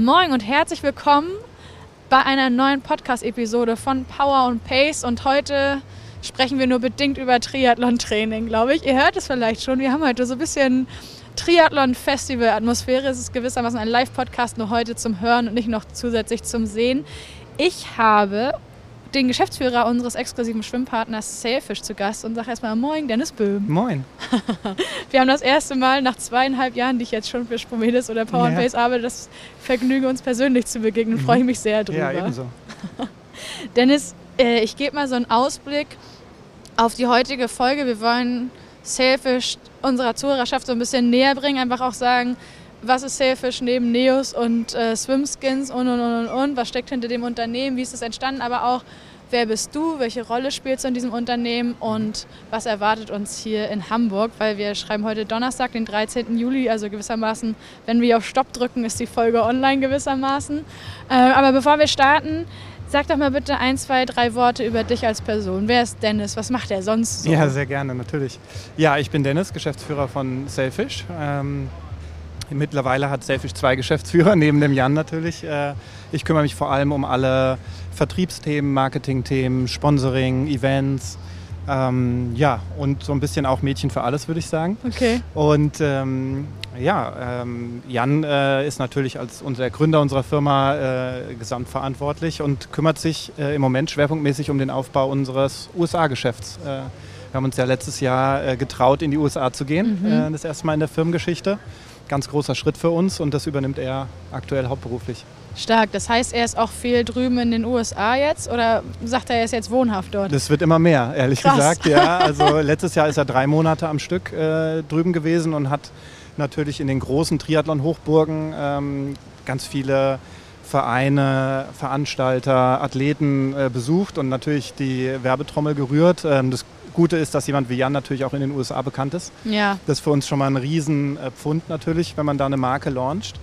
Moin und herzlich willkommen bei einer neuen Podcast-Episode von Power und Pace. Und heute sprechen wir nur bedingt über Triathlon-Training, glaube ich. Ihr hört es vielleicht schon. Wir haben heute so ein bisschen Triathlon-Festival-Atmosphäre. Es ist gewissermaßen ein Live-Podcast, nur heute zum Hören und nicht noch zusätzlich zum Sehen. Ich habe den Geschäftsführer unseres exklusiven Schwimmpartners Sailfish zu Gast und sage erstmal Moin, Dennis Böhm. Moin. Wir haben das erste Mal nach zweieinhalb Jahren, die ich jetzt schon für Spromedis oder Power ja. Pace arbeite, das Vergnügen, uns persönlich zu begegnen. Mhm. Freue ich mich sehr drüber. Ja, ebenso. Dennis, äh, ich gebe mal so einen Ausblick auf die heutige Folge. Wir wollen Sailfish unserer Zuhörerschaft so ein bisschen näher bringen, einfach auch sagen, was ist Sailfish neben Neos und äh, Swimskins und und und und was steckt hinter dem Unternehmen, wie ist es entstanden, aber auch wer bist du, welche Rolle spielst du in diesem Unternehmen und was erwartet uns hier in Hamburg, weil wir schreiben heute Donnerstag, den 13. Juli, also gewissermaßen, wenn wir auf Stopp drücken, ist die Folge online gewissermaßen. Äh, aber bevor wir starten, Sag doch mal bitte ein, zwei, drei Worte über dich als Person. Wer ist Dennis? Was macht er sonst so? Ja, sehr gerne, natürlich. Ja, ich bin Dennis, Geschäftsführer von Selfish. Ähm, Mittlerweile hat Selfish zwei Geschäftsführer, neben dem Jan natürlich. Äh, ich kümmere mich vor allem um alle Vertriebsthemen, Marketingthemen, Sponsoring, Events. Ähm, ja, und so ein bisschen auch Mädchen für alles, würde ich sagen. Okay. Und ähm, ja, ähm, Jan äh, ist natürlich als unser Gründer unserer Firma äh, gesamtverantwortlich und kümmert sich äh, im Moment schwerpunktmäßig um den Aufbau unseres USA-Geschäfts. Äh, wir haben uns ja letztes Jahr äh, getraut, in die USA zu gehen, mhm. das erste Mal in der Firmengeschichte ganz großer Schritt für uns und das übernimmt er aktuell hauptberuflich. Stark. Das heißt, er ist auch viel drüben in den USA jetzt oder sagt er, er ist jetzt wohnhaft dort? Das wird immer mehr, ehrlich Krass. gesagt. Ja, also letztes Jahr ist er drei Monate am Stück äh, drüben gewesen und hat natürlich in den großen Triathlon-Hochburgen ähm, ganz viele Vereine, Veranstalter, Athleten äh, besucht und natürlich die Werbetrommel gerührt. Ähm, das Gute ist, dass jemand wie Jan natürlich auch in den USA bekannt ist. Ja. Das ist für uns schon mal ein Riesenpfund natürlich, wenn man da eine Marke launcht.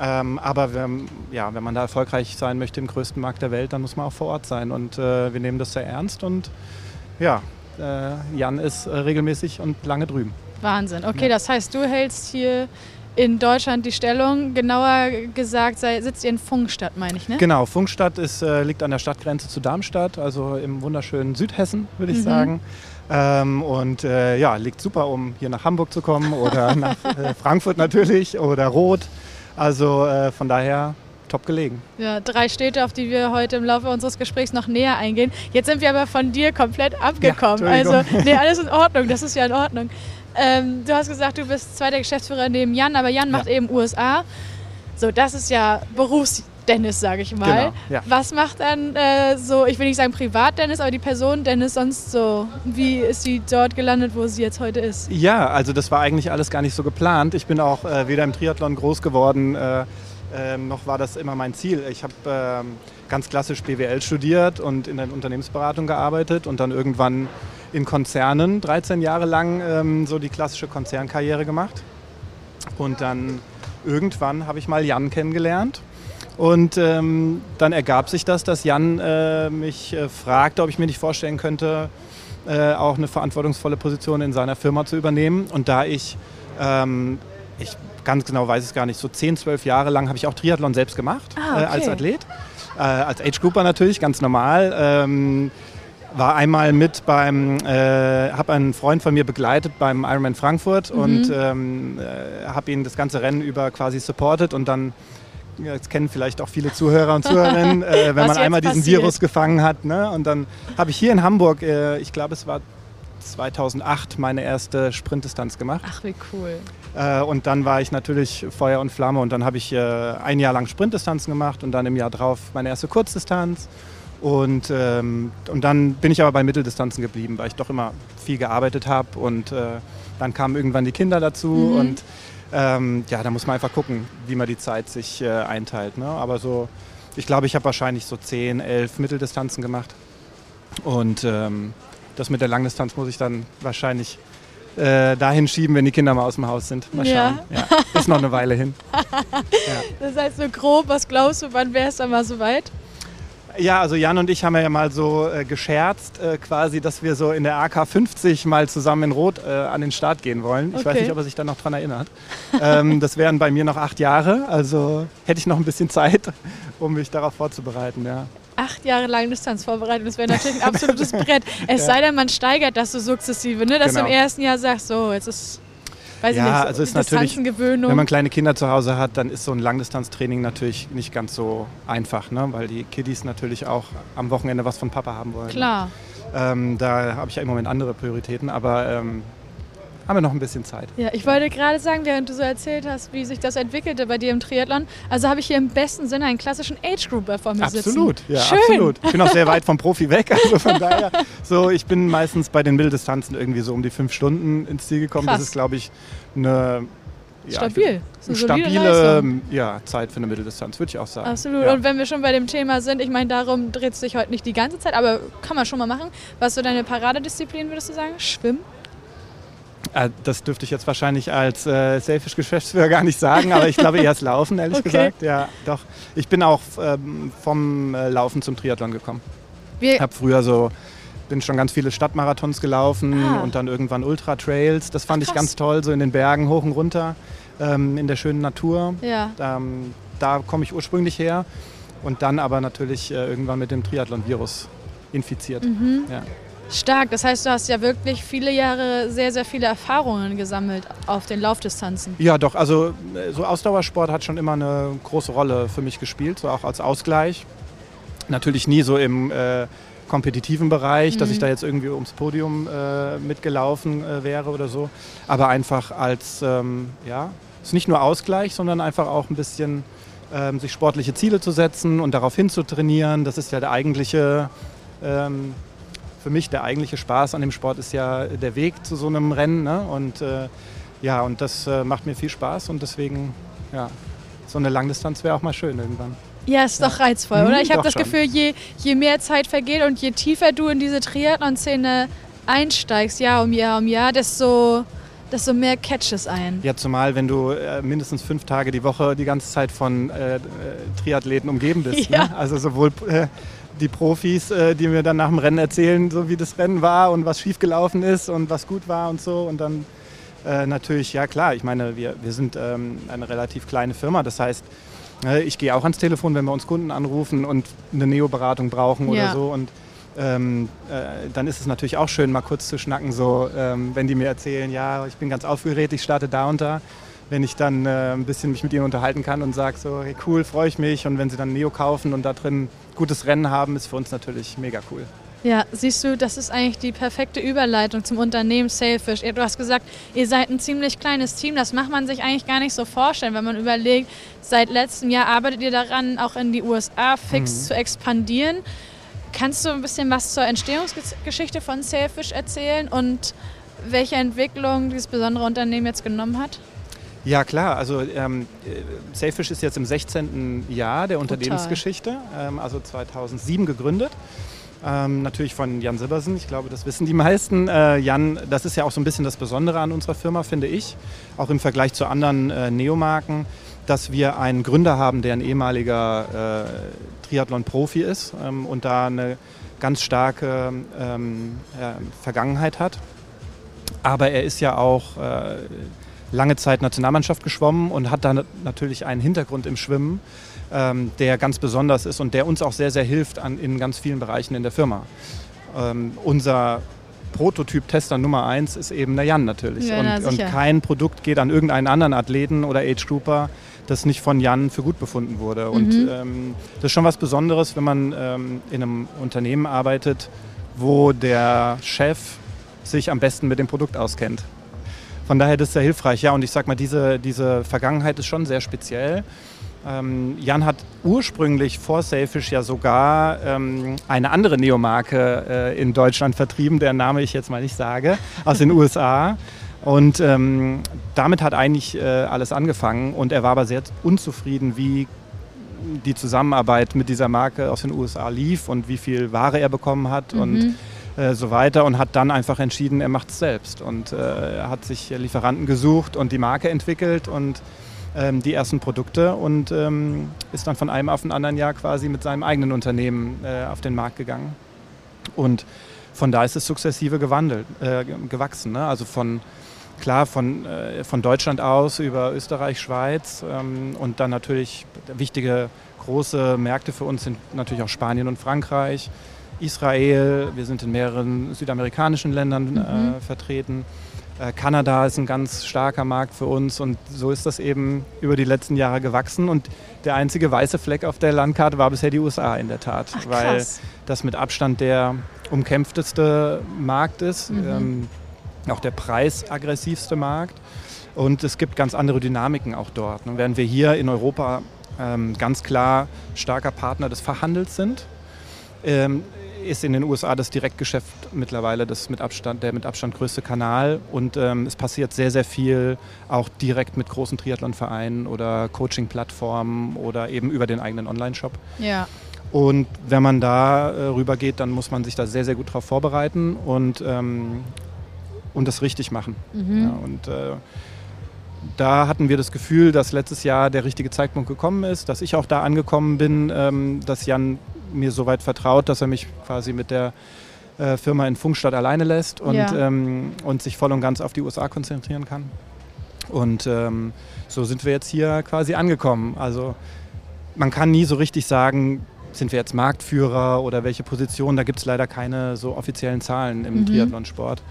Ähm, aber wenn, ja, wenn man da erfolgreich sein möchte im größten Markt der Welt, dann muss man auch vor Ort sein. Und äh, wir nehmen das sehr ernst. Und ja, äh, Jan ist äh, regelmäßig und lange drüben. Wahnsinn. Okay, ja. das heißt, du hältst hier in Deutschland die Stellung. Genauer gesagt sei, sitzt ihr in Funkstadt, meine ich, ne? Genau, Funkstadt ist, äh, liegt an der Stadtgrenze zu Darmstadt, also im wunderschönen Südhessen, würde ich mhm. sagen. Ähm, und äh, ja, liegt super, um hier nach Hamburg zu kommen oder nach äh, Frankfurt natürlich oder Rot. Also äh, von daher top gelegen. Ja, drei Städte, auf die wir heute im Laufe unseres Gesprächs noch näher eingehen. Jetzt sind wir aber von dir komplett abgekommen. Ja, also, nee, alles in Ordnung, das ist ja in Ordnung. Ähm, du hast gesagt, du bist zweiter Geschäftsführer neben Jan, aber Jan macht ja. eben USA. So, das ist ja Berufs-Dennis, sage ich mal. Genau, ja. Was macht dann äh, so, ich will nicht sagen Privat-Dennis, aber die Person Dennis sonst so? Wie ist sie dort gelandet, wo sie jetzt heute ist? Ja, also das war eigentlich alles gar nicht so geplant. Ich bin auch äh, weder im Triathlon groß geworden, äh, ähm, noch war das immer mein Ziel. Ich habe ähm, ganz klassisch BWL studiert und in der Unternehmensberatung gearbeitet und dann irgendwann in Konzernen 13 Jahre lang ähm, so die klassische Konzernkarriere gemacht. Und dann irgendwann habe ich mal Jan kennengelernt. Und ähm, dann ergab sich das, dass Jan äh, mich äh, fragte, ob ich mir nicht vorstellen könnte, äh, auch eine verantwortungsvolle Position in seiner Firma zu übernehmen. Und da ich, ähm, ich ganz genau weiß es gar nicht, so 10, 12 Jahre lang habe ich auch Triathlon selbst gemacht ah, okay. Äh, als Athlet. Äh, als Age-Grouper natürlich, ganz normal. Ähm, war einmal mit beim, äh, habe einen Freund von mir begleitet beim Ironman Frankfurt mhm. und ähm, äh, habe ihn das ganze Rennen über quasi supportet und dann das kennen vielleicht auch viele Zuhörer und Zuhörerinnen, äh, wenn man einmal diesen passiert? Virus gefangen hat. Ne? Und dann habe ich hier in Hamburg, äh, ich glaube es war 2008, meine erste Sprintdistanz gemacht. Ach, wie cool. Äh, und dann war ich natürlich Feuer und Flamme und dann habe ich äh, ein Jahr lang Sprintdistanzen gemacht und dann im Jahr drauf meine erste Kurzdistanz. Und, ähm, und dann bin ich aber bei Mitteldistanzen geblieben, weil ich doch immer viel gearbeitet habe. Und äh, dann kamen irgendwann die Kinder dazu. Mhm. Und ähm, ja, da muss man einfach gucken, wie man die Zeit sich äh, einteilt. Ne? Aber so, ich glaube, ich habe wahrscheinlich so 10, 11 Mitteldistanzen gemacht. Und ähm, das mit der Langdistanz muss ich dann wahrscheinlich äh, dahin schieben, wenn die Kinder mal aus dem Haus sind. Mal schauen. Ja. Ja, ist noch eine Weile hin. ja. Das heißt so grob, was glaubst du, wann wäre es dann mal soweit? Ja, also Jan und ich haben ja mal so äh, gescherzt, äh, quasi, dass wir so in der AK 50 mal zusammen in Rot äh, an den Start gehen wollen. Ich Okay. weiß nicht, ob er sich da noch dran erinnert. ähm, das wären bei mir noch acht Jahre, also hätte ich noch ein bisschen Zeit, um mich darauf vorzubereiten. Ja. Acht Jahre lang Distanzvorbereitung, das wäre natürlich ein absolutes Brett. Es Ja. sei denn, man steigert das so sukzessive, ne? dass du Genau. im ersten Jahr sagst, so, jetzt ist, weiß Ja, ich nicht, so also ist natürlich. Wenn man kleine Kinder zu Hause hat, dann ist so ein Langdistanztraining natürlich nicht ganz so einfach, ne? weil die Kiddies natürlich auch am Wochenende was von Papa haben wollen. Klar. Ähm, da habe ich ja im Moment andere Prioritäten, aber ähm, haben wir noch ein bisschen Zeit. Ja, ich wollte gerade sagen, während du so erzählt hast, wie sich das entwickelte bei dir im Triathlon, also habe ich hier im besten Sinne einen klassischen Age-Grouper vor mir Absolut, sitzen. ja, Schön. absolut. Ich bin auch sehr weit vom Profi weg, also von daher, so ich bin meistens bei den Mitteldistanzen irgendwie so um die fünf Stunden ins Ziel gekommen. Krass. Das ist, glaube ich, eine ja, Stabil. Eine stabile ja, Zeit für eine Mitteldistanz, würde ich auch sagen. Absolut. Ja. Und wenn wir schon bei dem Thema sind, ich meine, darum dreht es sich heute nicht die ganze Zeit, aber kann man schon mal machen. Was so deine Paradedisziplin, würdest du sagen? Schwimmen? Äh, Das dürfte ich jetzt wahrscheinlich als äh, Selfish-Geschäftsführer gar nicht sagen, aber ich glaube eher das Laufen, ehrlich Okay. gesagt. Ja, doch. Ich bin auch ähm, vom äh, Laufen zum Triathlon gekommen. Ich habe früher so, bin schon ganz viele Stadtmarathons gelaufen Ah. und dann irgendwann Ultra-Trails. Das fand Ach, ich ganz toll, so in den Bergen hoch und runter, ähm, in der schönen Natur. ja. Ähm, da komme ich ursprünglich her und dann aber natürlich äh, irgendwann mit dem Triathlon-Virus infiziert. Mhm. Ja. Stark. Das heißt, du hast ja wirklich viele Jahre sehr, sehr viele Erfahrungen gesammelt auf den Laufdistanzen. Ja, doch. Also äh, so Ausdauersport hat schon immer eine große Rolle für mich gespielt, so auch als Ausgleich. Natürlich nie so im äh, kompetitiven Bereich, dass ich Mhm. da jetzt irgendwie ums Podium äh, mitgelaufen äh, wäre oder so. Aber einfach als, ähm, ja, es ist nicht nur Ausgleich, sondern einfach auch ein bisschen ähm, sich sportliche Ziele zu setzen und darauf hin zu trainieren. Das ist ja der eigentliche, ähm, für mich der eigentliche Spaß an dem Sport ist ja der Weg zu so einem Rennen. Ne? Und äh, ja, und das äh, macht mir viel Spaß und deswegen, ja, so eine Langdistanz wäre auch mal schön irgendwann. Ja, ist doch reizvoll, Mhm, oder? Ich habe das schon. Gefühl, je, je mehr Zeit vergeht und je tiefer du in diese Triathlon-Szene einsteigst, Jahr um Jahr um Jahr, desto, desto mehr catches ein. Ja, zumal wenn du äh, mindestens fünf Tage die Woche die ganze Zeit von äh, äh, Triathleten umgeben bist. Ja. Ne? Also sowohl äh, die Profis, äh, die mir dann nach dem Rennen erzählen, so wie das Rennen war und was schiefgelaufen ist und was gut war und so. Und dann äh, natürlich, ja klar, ich meine, wir, wir sind ähm, eine relativ kleine Firma. Das heißt, äh, ich gehe auch ans Telefon, wenn wir uns Kunden anrufen und eine Neo-Beratung brauchen oder Ja. so. Und ähm, äh, dann ist es natürlich auch schön, mal kurz zu schnacken, so, ähm, wenn die mir erzählen, ja, ich bin ganz aufgeregt, ich starte da und da. Wenn ich dann äh, ein bisschen mich mit ihnen unterhalten kann und sage so, hey cool, freue ich mich. Und wenn sie dann Neo kaufen und da drin gutes Rennen haben, ist für uns natürlich mega cool. Ja, siehst du, das ist eigentlich die perfekte Überleitung zum Unternehmen Sailfish. Du hast gesagt, ihr seid ein ziemlich kleines Team. Das macht man sich eigentlich gar nicht so vorstellen, wenn man überlegt, seit letztem Jahr arbeitet ihr daran, auch in die USA fix zu expandieren. Kannst du ein bisschen was zur Entstehungsgeschichte von Sailfish erzählen und welche Entwicklung dieses besondere Unternehmen jetzt genommen hat? Ja klar, also ähm, äh, Sailfish ist jetzt im 16. Jahr der Unternehmensgeschichte, ähm, also 2007 gegründet. Ähm, natürlich von Jan Silbersen, ich glaube, das wissen die meisten. Äh, Jan, das ist ja auch so ein bisschen das Besondere an unserer Firma, finde ich, auch im Vergleich zu anderen äh, Neomarken, dass wir einen Gründer haben, der ein ehemaliger äh, Triathlon-Profi ist ähm, und da eine ganz starke ähm, ja, Vergangenheit hat. Aber er ist ja auch äh, lange Zeit Nationalmannschaft geschwommen und hat da natürlich einen Hintergrund im Schwimmen, ähm, der ganz besonders ist und der uns auch sehr, sehr hilft an, in ganz vielen Bereichen in der Firma. Ähm, unser Prototyp-Tester Nummer eins ist eben der Jan natürlich. Ja, na, und, und sicher. kein Produkt geht an irgendeinen anderen Athleten oder Age Grouper, das nicht von Jan für gut befunden wurde. Und Mhm. ähm, das ist schon was Besonderes, wenn man ähm, in einem Unternehmen arbeitet, wo der Chef sich am besten mit dem Produkt auskennt. Von daher das ist sehr hilfreich. Ja, und ich sag mal, diese, diese Vergangenheit ist schon sehr speziell. Ähm, Jan hat ursprünglich vor Sailfish ja sogar ähm, eine andere Neomarke äh, in Deutschland vertrieben, deren Name ich jetzt mal nicht sage, aus den USA. Und ähm, damit hat eigentlich äh, alles angefangen. Und er war aber sehr unzufrieden, wie die Zusammenarbeit mit dieser Marke aus den USA lief und wie viel Ware er bekommen hat. Und Mhm. Äh, so weiter und hat dann einfach entschieden, er macht es selbst und äh, er hat sich Lieferanten gesucht und die Marke entwickelt und ähm, die ersten Produkte und ähm, ist dann von einem auf den anderen Jahr quasi mit seinem eigenen Unternehmen äh, auf den Markt gegangen. Und von da ist es sukzessive gewandelt, äh, gewachsen. Ne? Also von klar von, äh, von Deutschland aus über Österreich, Schweiz ähm, und dann natürlich wichtige große Märkte für uns sind natürlich auch Spanien und Frankreich, Israel, wir sind in mehreren südamerikanischen Ländern mhm. äh, vertreten. Äh, Kanada ist ein ganz starker Markt für uns und so ist das eben über die letzten Jahre gewachsen. Und der einzige weiße Fleck auf der Landkarte war bisher die USA in der Tat, Ach, weil das mit Abstand der umkämpfteste Markt ist, mhm. ähm, auch der preisaggressivste Markt. Und es gibt ganz andere Dynamiken auch dort. Und während wir hier in Europa ähm, ganz klar starker Partner des Fachhandels sind, ähm, ist in den USA das Direktgeschäft mittlerweile das mit Abstand, der mit Abstand größte Kanal. Und ähm, es passiert sehr, sehr viel auch direkt mit großen Triathlonvereinen oder Coaching-Plattformen oder eben über den eigenen Online-Shop. Ja. Und wenn man da äh, rüber geht, dann muss man sich da sehr, sehr gut darauf vorbereiten und, ähm, und das richtig machen. Mhm. Ja, und äh, da hatten wir das Gefühl, dass letztes Jahr der richtige Zeitpunkt gekommen ist, dass ich auch da angekommen bin, ähm, dass Jan mir so weit vertraut, dass er mich quasi mit der äh, Firma in Funkstadt alleine lässt und, ja. ähm, und sich voll und ganz auf die USA konzentrieren kann. Und ähm, so sind wir jetzt hier quasi angekommen. Also man kann nie so richtig sagen, sind wir jetzt Marktführer oder welche Position. Da gibt es leider keine so offiziellen Zahlen im mhm. Triathlonsport.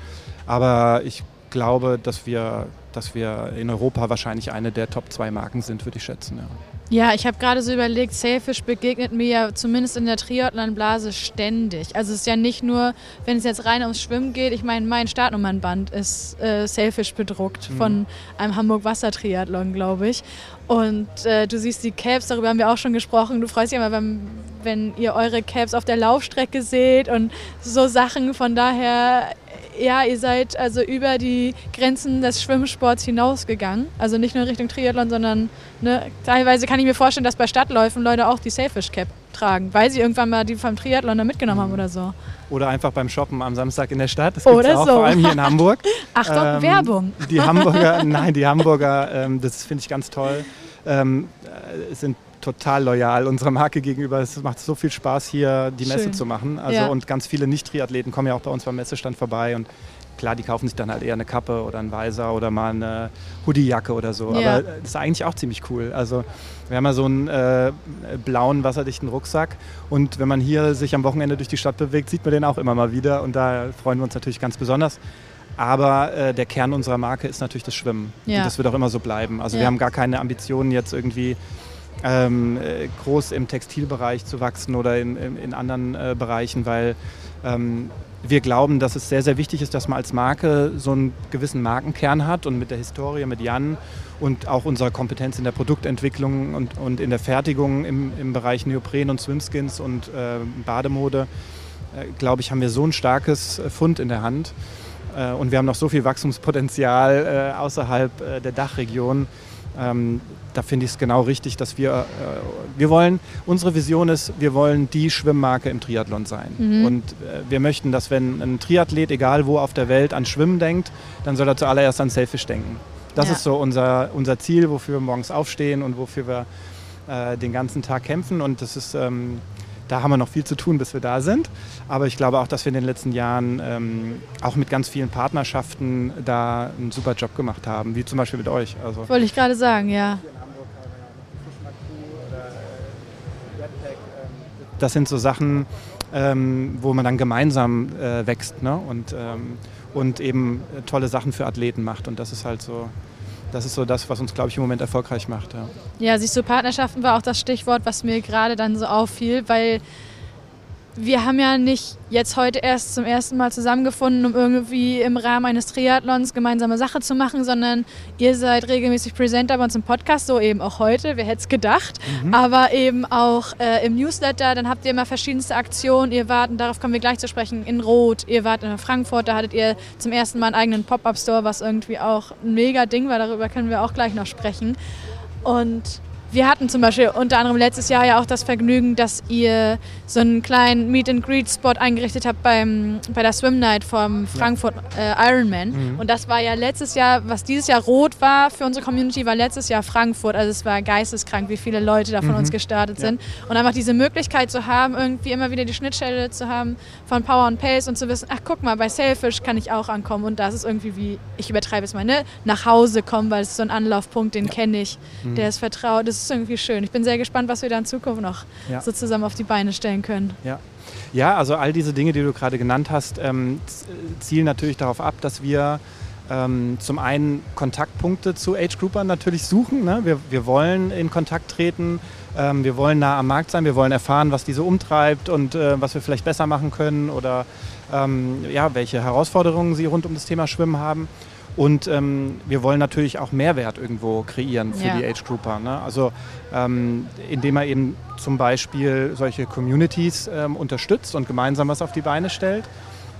Aber ich glaube, dass wir, dass wir in Europa wahrscheinlich eine der Top 2 Marken sind, würde ich schätzen. Ja. Ja, ich habe gerade so überlegt, Sailfish begegnet mir ja zumindest in der Triathlon-Blase ständig. Also es ist ja nicht nur, wenn es jetzt rein ums Schwimmen geht, ich meine, mein Startnummernband ist äh, Sailfish bedruckt mhm. von einem Hamburg-Wasser-Triathlon, glaube ich. Und äh, du siehst die Caps, darüber haben wir auch schon gesprochen. Du freust dich immer, wenn, wenn ihr eure Caps auf der Laufstrecke seht und so Sachen. Von daher ja, ihr seid also über die Grenzen des Schwimmsports hinausgegangen. Also nicht nur in Richtung Triathlon, sondern ne, teilweise kann ich mir vorstellen, dass bei Stadtläufen Leute auch die Sailfish Cap tragen, weil sie irgendwann mal die vom Triathlon da mitgenommen haben oder so. Oder einfach beim Shoppen am Samstag in der Stadt. Das gibt es auch, so. vor allem hier in Hamburg. Achtung, ähm, Werbung. Die Hamburger, nein, die Hamburger, ähm, das finde ich ganz toll, ähm, äh, sind total loyal unserer Marke gegenüber. Es macht so viel Spaß, hier die Messe Schön. zu machen. Also, ja. Und ganz viele Nicht-Triathleten kommen ja auch bei uns beim Messestand vorbei und klar, die kaufen sich dann halt eher eine Kappe oder ein Weiser oder mal eine Hoodiejacke oder so. Ja. Aber das ist eigentlich auch ziemlich cool. Also wir haben ja so einen äh, blauen, wasserdichten Rucksack und wenn man hier sich am Wochenende durch die Stadt bewegt, sieht man den auch immer mal wieder und da freuen wir uns natürlich ganz besonders. Aber äh, der Kern unserer Marke ist natürlich das Schwimmen. Ja. Und das wird auch immer so bleiben. Also ja. wir haben gar keine Ambitionen jetzt irgendwie ähm, äh, groß im Textilbereich zu wachsen oder in, in, in anderen äh, Bereichen, weil ähm, wir glauben, dass es sehr, sehr wichtig ist, dass man als Marke so einen gewissen Markenkern hat und mit der Historie, mit Jan und auch unserer Kompetenz in der Produktentwicklung und, und in der Fertigung im, im Bereich Neopren und Swimskins und äh, Bademode, äh, glaube ich, haben wir so ein starkes äh, Fund in der Hand. Äh, und wir haben noch so viel Wachstumspotenzial äh, außerhalb der Dachregion, ähm, da finde ich es genau richtig, dass wir, äh, wir wollen, unsere Vision ist, wir wollen die Schwimmmarke im Triathlon sein. Mhm. Und äh, wir möchten, dass wenn ein Triathlet, egal wo auf der Welt, an Schwimmen denkt, dann soll er zuallererst an Selfish denken. Das ja. ist so unser, unser Ziel, wofür wir morgens aufstehen und wofür wir äh, den ganzen Tag kämpfen. Und das ist ähm, da haben wir noch viel zu tun, bis wir da sind. Aber ich glaube auch, dass wir in den letzten Jahren ähm, auch mit ganz vielen Partnerschaften da einen super Job gemacht haben, wie zum Beispiel mit euch. Also Wollte ich gerade sagen, ja. Das sind so Sachen, ähm, wo man dann gemeinsam äh, wächst ne? und, ähm, und eben tolle Sachen für Athleten macht. Und das ist halt so das ist so das, was uns, glaube ich, im Moment erfolgreich macht. Ja, ja siehst du, Partnerschaften war auch das Stichwort, was mir gerade dann so auffiel, weil wir haben ja nicht jetzt heute erst zum ersten Mal zusammengefunden, um irgendwie im Rahmen eines Triathlons gemeinsame Sache zu machen, sondern ihr seid regelmäßig Presenter bei uns im Podcast, so eben auch heute, wer hätte es gedacht, mhm. aber eben auch äh, im Newsletter, dann habt ihr immer verschiedenste Aktionen, ihr wart, und darauf kommen wir gleich zu sprechen, in Rot, ihr wart in Frankfurt, da hattet ihr zum ersten Mal einen eigenen Pop-Up-Store, was irgendwie auch ein mega Ding war, darüber können wir auch gleich noch sprechen. Und wir hatten zum Beispiel unter anderem letztes Jahr ja auch das Vergnügen, dass ihr so einen kleinen Meet and Greet Spot eingerichtet habt beim, bei der Swim Night vom Frankfurt äh, Ironman. Mhm. Und das war ja letztes Jahr, was dieses Jahr rot war für unsere Community, war letztes Jahr Frankfurt. Also es war geisteskrank, wie viele Leute da von mhm. uns gestartet ja. sind. Und einfach diese Möglichkeit zu haben, irgendwie immer wieder die Schnittstelle zu haben von Power and Pace und zu wissen, ach guck mal, bei Sailfish kann ich auch ankommen. Und das ist irgendwie wie, ich übertreibe es mal, ne? nach Hause kommen, weil es ist so ein Anlaufpunkt, den ja. kenne ich, mhm. der ist vertraut. Das ist irgendwie schön. Ich bin sehr gespannt, was wir da in Zukunft noch ja. so zusammen auf die Beine stellen können. Ja. Ja, also all diese Dinge, die du gerade genannt hast, ähm, zielen natürlich darauf ab, dass wir ähm, zum einen Kontaktpunkte zu Age-Groupern natürlich suchen. Ne? Wir, wir wollen in Kontakt treten, ähm, wir wollen nah am Markt sein, wir wollen erfahren, was diese umtreibt und äh, was wir vielleicht besser machen können oder ähm, ja, welche Herausforderungen sie rund um das Thema Schwimmen haben. Und ähm, wir wollen natürlich auch Mehrwert irgendwo kreieren für ja. die Age Grouper. Ne? Also ähm, indem er eben zum Beispiel solche Communities ähm, unterstützt und gemeinsam was auf die Beine stellt.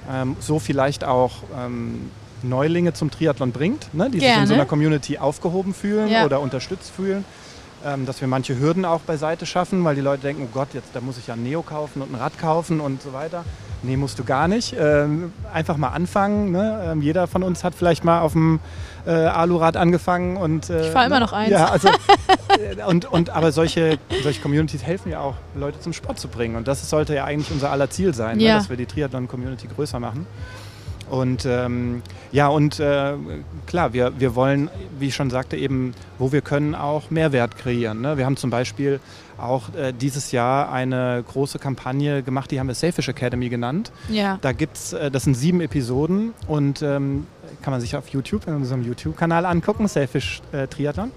Ähm, so vielleicht auch ähm, Neulinge zum Triathlon bringt, ne? die Gerne. sich in so einer Community aufgehoben fühlen ja. oder unterstützt fühlen. Ähm, dass wir manche Hürden auch beiseite schaffen, weil die Leute denken, oh Gott, jetzt da muss ich ja ein Neo kaufen und ein Rad kaufen und so weiter. Nee, musst du gar nicht. Ähm, einfach mal anfangen. Ne? Ähm, jeder von uns hat vielleicht mal auf dem äh, Alurad angefangen und äh, ich fahre immer noch eins. Ja, also, äh, und, und aber solche, solche Communities helfen ja auch, Leute zum Sport zu bringen. Und das sollte ja eigentlich unser aller Ziel sein, ne? ja. ne? dass wir die Triathlon-Community größer machen. Und ähm, ja, und äh, klar, wir, wir wollen, wie ich schon sagte, eben, wo wir können, auch Mehrwert kreieren. Ne? Wir haben zum Beispiel auch äh, dieses Jahr eine große Kampagne gemacht, die haben wir Selfish Academy genannt. Ja. Da gibt's, äh, das sind sieben Episoden und ähm, kann man sich auf YouTube, in unserem YouTube-Kanal angucken, Selfish äh, Triathlon.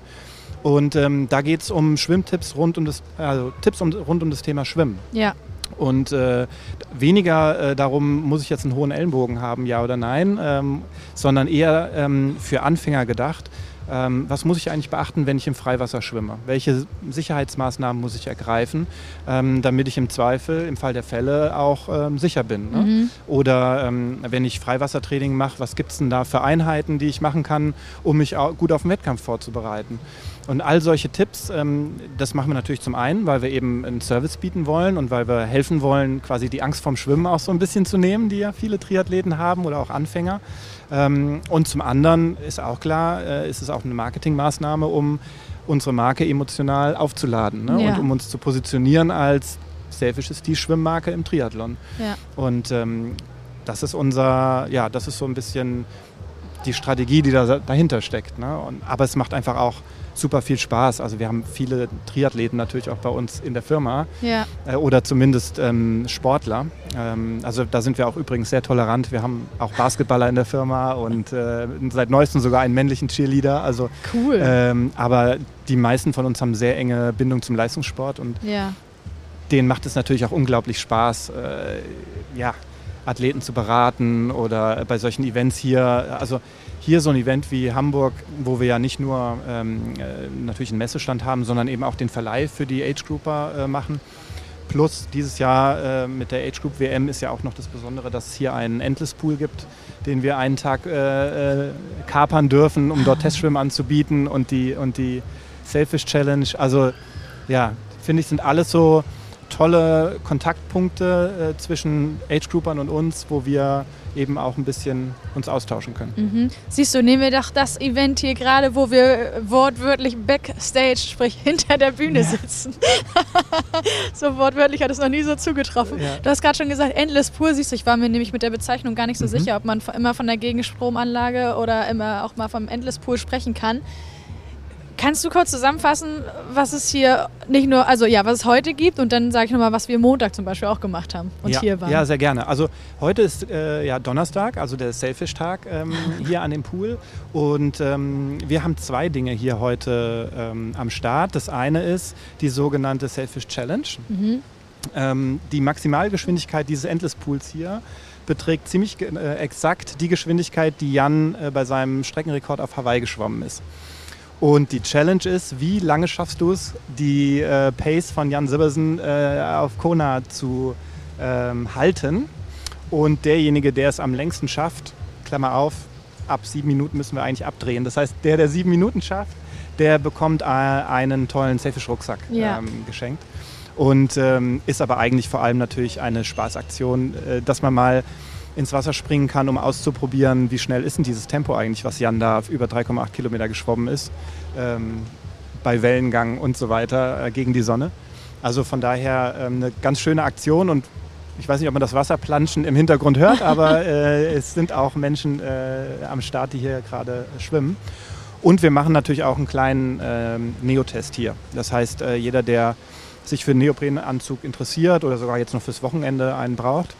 Und ähm, da geht es um Schwimmtipps rund um das, also Tipps um, rund um das Thema Schwimmen. Ja. Und äh, weniger äh, darum, muss ich jetzt einen hohen Ellenbogen haben, ja oder nein, ähm, sondern eher ähm, für Anfänger gedacht. Ähm, was muss ich eigentlich beachten, wenn ich im Freiwasser schwimme? Welche Sicherheitsmaßnahmen muss ich ergreifen, ähm, damit ich im Zweifel, im Fall der Fälle, auch ähm, sicher bin? Ne? Mhm. Oder ähm, wenn ich Freiwassertraining mache, was gibt es denn da für Einheiten, die ich machen kann, um mich gut auf den Wettkampf vorzubereiten? Und all solche Tipps, ähm, das machen wir natürlich zum einen, weil wir eben einen Service bieten wollen und weil wir helfen wollen, quasi die Angst vom Schwimmen auch so ein bisschen zu nehmen, die ja viele Triathleten haben oder auch Anfänger. Ähm, und zum anderen ist auch klar, äh, ist es auch eine Marketingmaßnahme, um unsere Marke emotional aufzuladen ne? ja. und um uns zu positionieren als Selfish ist die Schwimmmarke im Triathlon. Ja. Und ähm, das ist unser, ja, das ist so ein bisschen die Strategie, die da dahinter steckt. Ne? Und, aber es macht einfach auch super viel Spaß. Also wir haben viele Triathleten natürlich auch bei uns in der Firma ja. äh, oder zumindest ähm, Sportler. Ähm, also da sind wir auch übrigens sehr tolerant. Wir haben auch Basketballer in der Firma und äh, seit neuestem sogar einen männlichen Cheerleader. Also, cool. Ähm, aber die meisten von uns haben sehr enge Bindung zum Leistungssport und ja. denen macht es natürlich auch unglaublich Spaß. Äh, ja, Athleten zu beraten oder bei solchen Events hier. Also hier so ein Event wie Hamburg, wo wir ja nicht nur ähm, äh, natürlich einen Messestand haben, sondern eben auch den Verleih für die Age Grouper äh, machen. Plus dieses Jahr äh, mit der Age Group WM ist ja auch noch das Besondere, dass es hier einen Endless Pool gibt, den wir einen Tag äh, äh, kapern dürfen, um dort Testschwimmen anzubieten und die, und die Selfish Challenge. Also ja, finde ich, sind alles so tolle Kontaktpunkte äh, zwischen Age-Groupern und uns, wo wir eben auch ein bisschen uns austauschen können. Mhm. Siehst du, nehmen wir doch das Event hier gerade, wo wir wortwörtlich backstage, sprich hinter der Bühne ja. sitzen. so wortwörtlich hat es noch nie so zugetroffen. Ja. Du hast gerade schon gesagt, Endless Pool, siehst du, ich war mir nämlich mit der Bezeichnung gar nicht so mhm. sicher, ob man immer von der Gegenstromanlage oder immer auch mal vom Endless Pool sprechen kann. Kannst du kurz zusammenfassen, was es hier nicht nur, also ja, was es heute gibt und dann sage ich nochmal, was wir Montag zum Beispiel auch gemacht haben und ja, hier waren. Ja, sehr gerne. Also heute ist äh, ja Donnerstag, also der Selfish-Tag ähm, hier an dem Pool und ähm, wir haben zwei Dinge hier heute ähm, am Start. Das eine ist die sogenannte Selfish Challenge. Mhm. Ähm, die Maximalgeschwindigkeit dieses Endless Pools hier beträgt ziemlich äh, exakt die Geschwindigkeit, die Jan äh, bei seinem Streckenrekord auf Hawaii geschwommen ist. Und die Challenge ist, wie lange schaffst du es, die äh, Pace von Jan Sibbersen äh, auf Kona zu ähm, halten? Und derjenige, der es am längsten schafft, Klammer auf, ab sieben Minuten müssen wir eigentlich abdrehen. Das heißt, der, der sieben Minuten schafft, der bekommt äh, einen tollen Selfish-Rucksack Ja. ähm, geschenkt. Und ähm, ist aber eigentlich vor allem natürlich eine Spaßaktion, äh, dass man mal ins Wasser springen kann, um auszuprobieren, wie schnell ist denn dieses Tempo eigentlich, was Jan da auf über 3,8 Kilometer geschwommen ist, ähm, bei Wellengang und so weiter äh, gegen die Sonne. Also von daher ähm, eine ganz schöne Aktion und ich weiß nicht, ob man das Wasserplanschen im Hintergrund hört, aber äh, es sind auch Menschen äh, am Start, die hier gerade schwimmen. Und wir machen natürlich auch einen kleinen ähm, Neotest hier. Das heißt, äh, jeder, der sich für einen Neoprenanzug interessiert oder sogar jetzt noch fürs Wochenende einen braucht,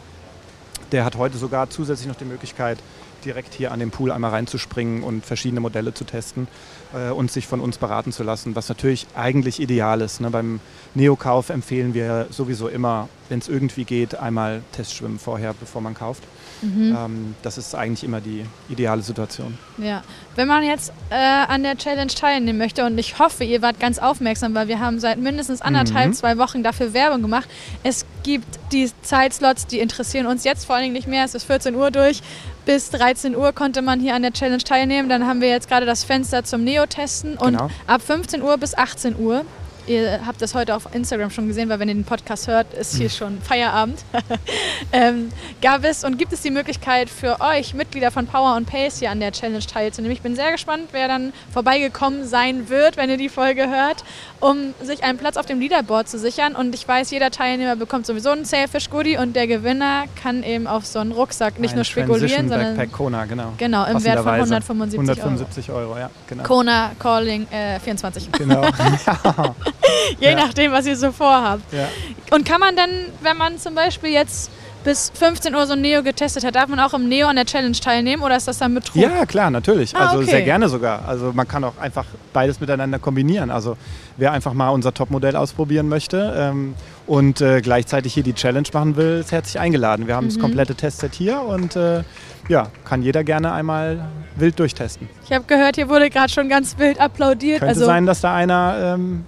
der hat heute sogar zusätzlich noch die Möglichkeit, direkt hier an den Pool einmal reinzuspringen und verschiedene Modelle zu testen äh, und sich von uns beraten zu lassen, was natürlich eigentlich ideal ist. Ne? Beim Neokauf empfehlen wir sowieso immer, wenn es irgendwie geht, einmal Testschwimmen vorher, bevor man kauft. Mhm. Ähm, das ist eigentlich immer die ideale Situation. Ja, wenn man jetzt äh, an der Challenge teilnehmen möchte und ich hoffe, ihr wart ganz aufmerksam, weil wir haben seit mindestens anderthalb, Mhm. zwei Wochen dafür Werbung gemacht. Es gibt die Zeitslots, die interessieren uns jetzt vor allen Dingen nicht mehr. Es ist 14 Uhr durch. Bis 13 Uhr konnte man hier an der Challenge teilnehmen. Dann haben wir jetzt gerade das Fenster zum Neo-Testen und Genau. ab 15 Uhr bis 18 Uhr. Ihr habt das heute auf Instagram schon gesehen, weil wenn ihr den Podcast hört, ist hier schon Feierabend. ähm, gab es und gibt es die Möglichkeit für euch, Mitglieder von Power und Pace hier an der Challenge teilzunehmen. Ich bin sehr gespannt, wer dann vorbeigekommen sein wird, wenn ihr die Folge hört, um sich einen Platz auf dem Leaderboard zu sichern. Und ich weiß, jeder Teilnehmer bekommt sowieso einen Sailfish Goodie und der Gewinner kann eben auf so einen Rucksack nicht Ein nur spekulieren, sondern Backpack Kona, genau. genau im Wert von Passenderweise. 175, 175 Euro. ja, genau. Euro. Kona Calling äh, 24. genau. Je Ja. nachdem, was ihr so vorhabt. ja. Und kann man dann, wenn man zum Beispiel jetzt bis 15 Uhr so ein Neo getestet hat, darf man auch im Neo an der Challenge teilnehmen oder ist das dann Betrug? ja, klar, natürlich. Ah, also okay. sehr gerne sogar. Also man kann auch einfach beides miteinander kombinieren. Also wer einfach mal unser Topmodell ausprobieren möchte ähm, und äh, gleichzeitig hier die Challenge machen will, ist herzlich eingeladen. Wir haben Mhm. das komplette Testset hier und äh, ja, kann jeder gerne einmal wild durchtesten. Ich habe gehört, hier wurde gerade schon ganz wild applaudiert. Könnte also sein, dass da einer ähm,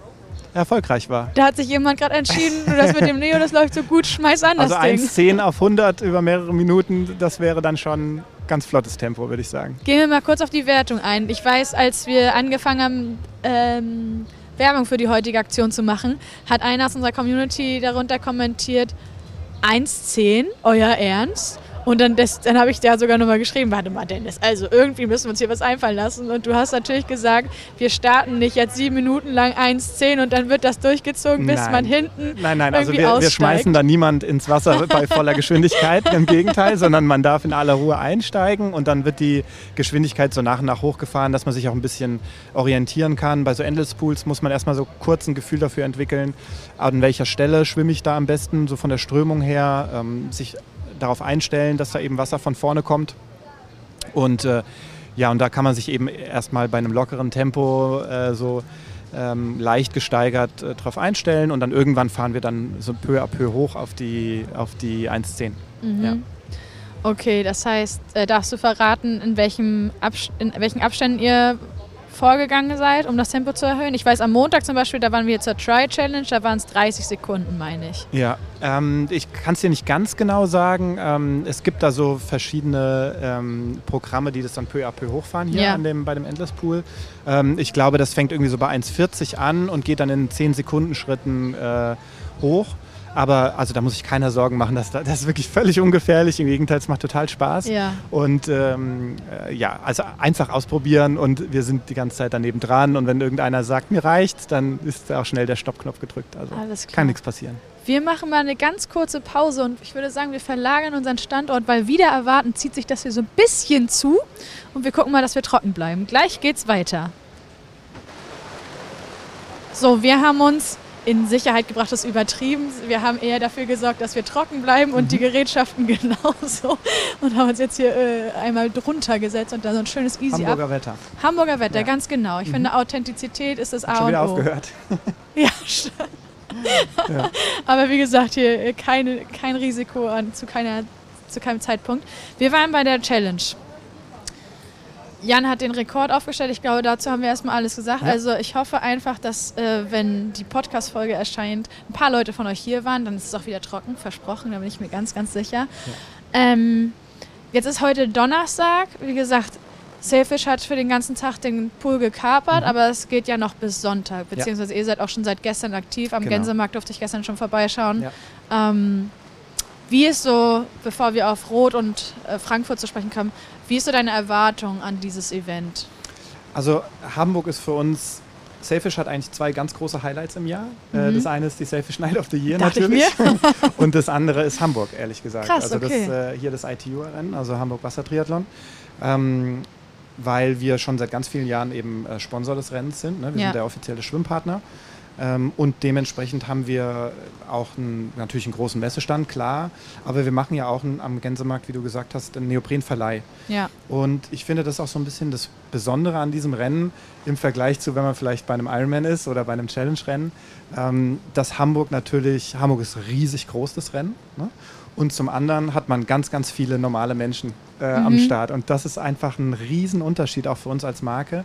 erfolgreich war. da hat sich jemand gerade entschieden, du, das mit dem Neo, das läuft so gut, schmeiß an das Also Ding. 1,10 auf 100 über mehrere Minuten, das wäre dann schon ganz flottes Tempo, würde ich sagen. Gehen wir mal kurz auf die Wertung ein. Ich weiß, als wir angefangen haben, ähm, Werbung für die heutige Aktion zu machen, hat einer aus unserer Community darunter kommentiert, 1,10, euer Ernst? Und dann, das- dann habe ich da sogar nochmal geschrieben, warte mal Dennis, also irgendwie müssen wir uns hier was einfallen lassen. Und du hast natürlich gesagt, wir starten nicht jetzt sieben Minuten lang 1,10 und dann wird das durchgezogen, bis Nein. man hinten Nein, nein, also wir, wir schmeißen da niemand ins Wasser bei voller Geschwindigkeit, im Gegenteil, sondern man darf in aller Ruhe einsteigen und dann wird die Geschwindigkeit so nach und nach hochgefahren, dass man sich auch ein bisschen orientieren kann. Bei so Endless Pools muss man erstmal so kurz ein Gefühl dafür entwickeln, an welcher Stelle schwimme ich da am besten, so von der Strömung her, ähm, sich darauf einstellen, dass da eben Wasser von vorne kommt. Und äh, ja, und da kann man sich eben erstmal bei einem lockeren Tempo äh, so ähm, leicht gesteigert äh, drauf einstellen und dann irgendwann fahren wir dann so peu à peu hoch auf die, auf die 1,10. Mhm. Ja. Okay, das heißt, äh, darfst du verraten, in, welchem Abs in welchen Abständen ihr vorgegangen seid, um das Tempo zu erhöhen? Ich weiß, am Montag zum Beispiel, da waren wir zur Try-Challenge, da waren es 30 Sekunden, meine ich. Ja, ähm, ich kann es dir nicht ganz genau sagen. Ähm, es gibt da so verschiedene ähm, Programme, die das dann peu à peu hochfahren hier Ja. an dem, bei dem Endless Pool. Ähm, ich glaube, das fängt irgendwie so bei 1,40 an und geht dann in 10 Sekunden Schritten äh, hoch. Aber also da muss sich keiner Sorgen machen, dass da, das ist wirklich völlig ungefährlich. Im Gegenteil, es macht total Spaß. Ja. Und ähm, äh, ja, also einfach ausprobieren und wir sind die ganze Zeit daneben dran. Und wenn irgendeiner sagt, mir reicht's, dann ist auch schnell der Stoppknopf gedrückt. Also kann nichts passieren. Wir machen mal eine ganz kurze Pause und ich würde sagen, wir verlagern unseren Standort, weil wieder erwarten zieht sich das hier so ein bisschen zu und wir gucken mal, dass wir trocken bleiben. Gleich geht's weiter. So, wir haben uns in Sicherheit gebracht, das ist übertrieben. Wir haben eher dafür gesorgt, dass wir trocken bleiben und die Gerätschaften genauso. Und haben uns jetzt hier äh, einmal drunter gesetzt und da so ein schönes Easy Hamburger Up. Wetter. Hamburger Wetter, Ja. Mhm. ganz genau. Ich finde, Authentizität ist das A Schon und wieder O. aufgehört. Ja, st- Aber wie gesagt, hier äh, keine, kein Risiko an, zu, keiner, zu keinem Zeitpunkt. Wir waren bei der Challenge. Jan hat den Rekord aufgestellt. Ich glaube, dazu haben wir erstmal alles gesagt. Ja. Also ich hoffe einfach, dass äh, wenn die Podcast-Folge erscheint, ein paar Leute von euch hier waren. Dann ist es auch wieder trocken, versprochen. Da bin ich mir ganz, ganz sicher. Ähm, jetzt ist heute Donnerstag. Wie gesagt, Sailfish hat für den ganzen Tag den Pool gekapert, mhm. aber es geht ja noch bis Sonntag, beziehungsweise ja. ihr seid auch schon seit gestern aktiv. Am genau. Gänsemarkt durfte ich gestern schon vorbeischauen. Ja. Ähm, wie ist so, bevor wir auf Rot und äh, Frankfurt zu sprechen kommen, wie ist so deine Erwartung an dieses Event? Also Hamburg ist für uns Sailfish hat eigentlich zwei ganz große Highlights im Jahr. Äh, mhm. Das eine ist die Sailfish Night of the Year Dachte natürlich. und das andere ist Hamburg, ehrlich gesagt. Krass, also okay. das, äh, hier das ITU-Rennen, also Hamburg Wassertriathlon. Ähm, weil wir schon seit ganz vielen Jahren eben äh, Sponsor des Rennens sind. Ne? Wir ja. sind der offizielle Schwimmpartner. Ähm, und dementsprechend haben wir auch einen, natürlich einen großen Messestand, klar. Aber wir machen ja auch einen, am Gänsemarkt, wie du gesagt hast, einen Neoprenverleih. Ja. Und ich finde das auch so ein bisschen das Besondere an diesem Rennen im Vergleich zu, wenn man vielleicht bei einem Ironman ist oder bei einem Challenge-Rennen, ähm, dass Hamburg natürlich, Hamburg ist riesig groß, das Rennen. Ne? Und zum anderen hat man ganz, ganz viele normale Menschen äh, mhm. am Start. Und das ist einfach ein Riesenunterschied auch für uns als Marke,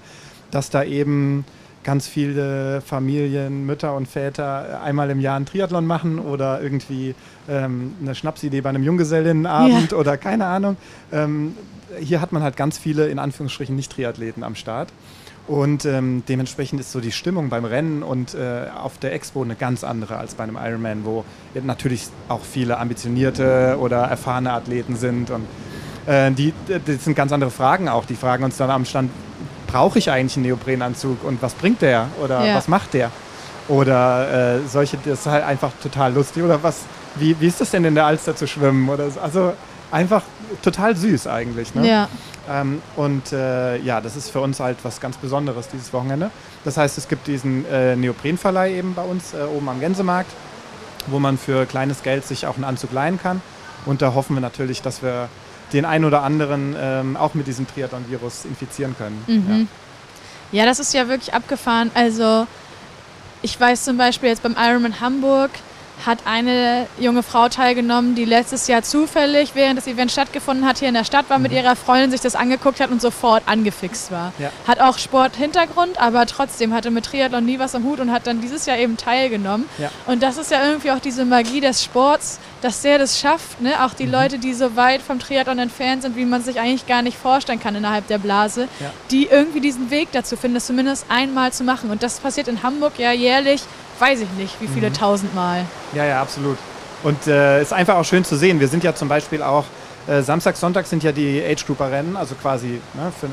dass da eben ganz viele Familien, Mütter und Väter einmal im Jahr einen Triathlon machen oder irgendwie ähm, eine Schnapsidee bei einem Junggesellinnenabend ja. oder keine Ahnung. Ähm, hier hat man halt ganz viele, in Anführungsstrichen, Nicht-Triathleten am Start. Und ähm, dementsprechend ist so die Stimmung beim Rennen und äh, auf der Expo eine ganz andere als bei einem Ironman, wo natürlich auch viele ambitionierte oder erfahrene Athleten sind. Und äh, die, das sind ganz andere Fragen auch. Die fragen uns dann am Stand, brauche ich eigentlich einen Neoprenanzug und was bringt der oder ja. was macht der? Oder äh, solche, das ist halt einfach total lustig. Oder was, wie, wie ist das denn in der Alster zu schwimmen? Oder so. Also einfach total süß eigentlich. Ne? Ja. Ähm, und äh, ja, das ist für uns halt was ganz Besonderes dieses Wochenende. Das heißt, es gibt diesen äh, Neoprenverleih eben bei uns äh, oben am Gänsemarkt, wo man für kleines Geld sich auch einen Anzug leihen kann. Und da hoffen wir natürlich, dass wir den einen oder anderen ähm, auch mit diesem Triathlon-Virus infizieren können. Mhm. Ja. ja, das ist ja wirklich abgefahren. Also ich weiß zum Beispiel jetzt beim Ironman Hamburg, hat eine junge Frau teilgenommen, die letztes Jahr zufällig, während das Event stattgefunden hat, hier in der Stadt war, mhm. mit ihrer Freundin sich das angeguckt hat und sofort angefixt war. Ja. Hat auch Sporthintergrund, aber trotzdem hatte mit Triathlon nie was am Hut und hat dann dieses Jahr eben teilgenommen. Ja. Und das ist ja irgendwie auch diese Magie des Sports, dass der das schafft, ne? auch die mhm. Leute, die so weit vom Triathlon entfernt sind, wie man sich eigentlich gar nicht vorstellen kann innerhalb der Blase, ja. die irgendwie diesen Weg dazu finden, das zumindest einmal zu machen. Und das passiert in Hamburg ja jährlich weiß ich nicht, wie viele mhm. tausendmal. Ja, ja, absolut. Und es äh, ist einfach auch schön zu sehen. Wir sind ja zum Beispiel auch, äh, Samstag, Sonntag sind ja die Age-Grouper-Rennen, also quasi ne, für äh,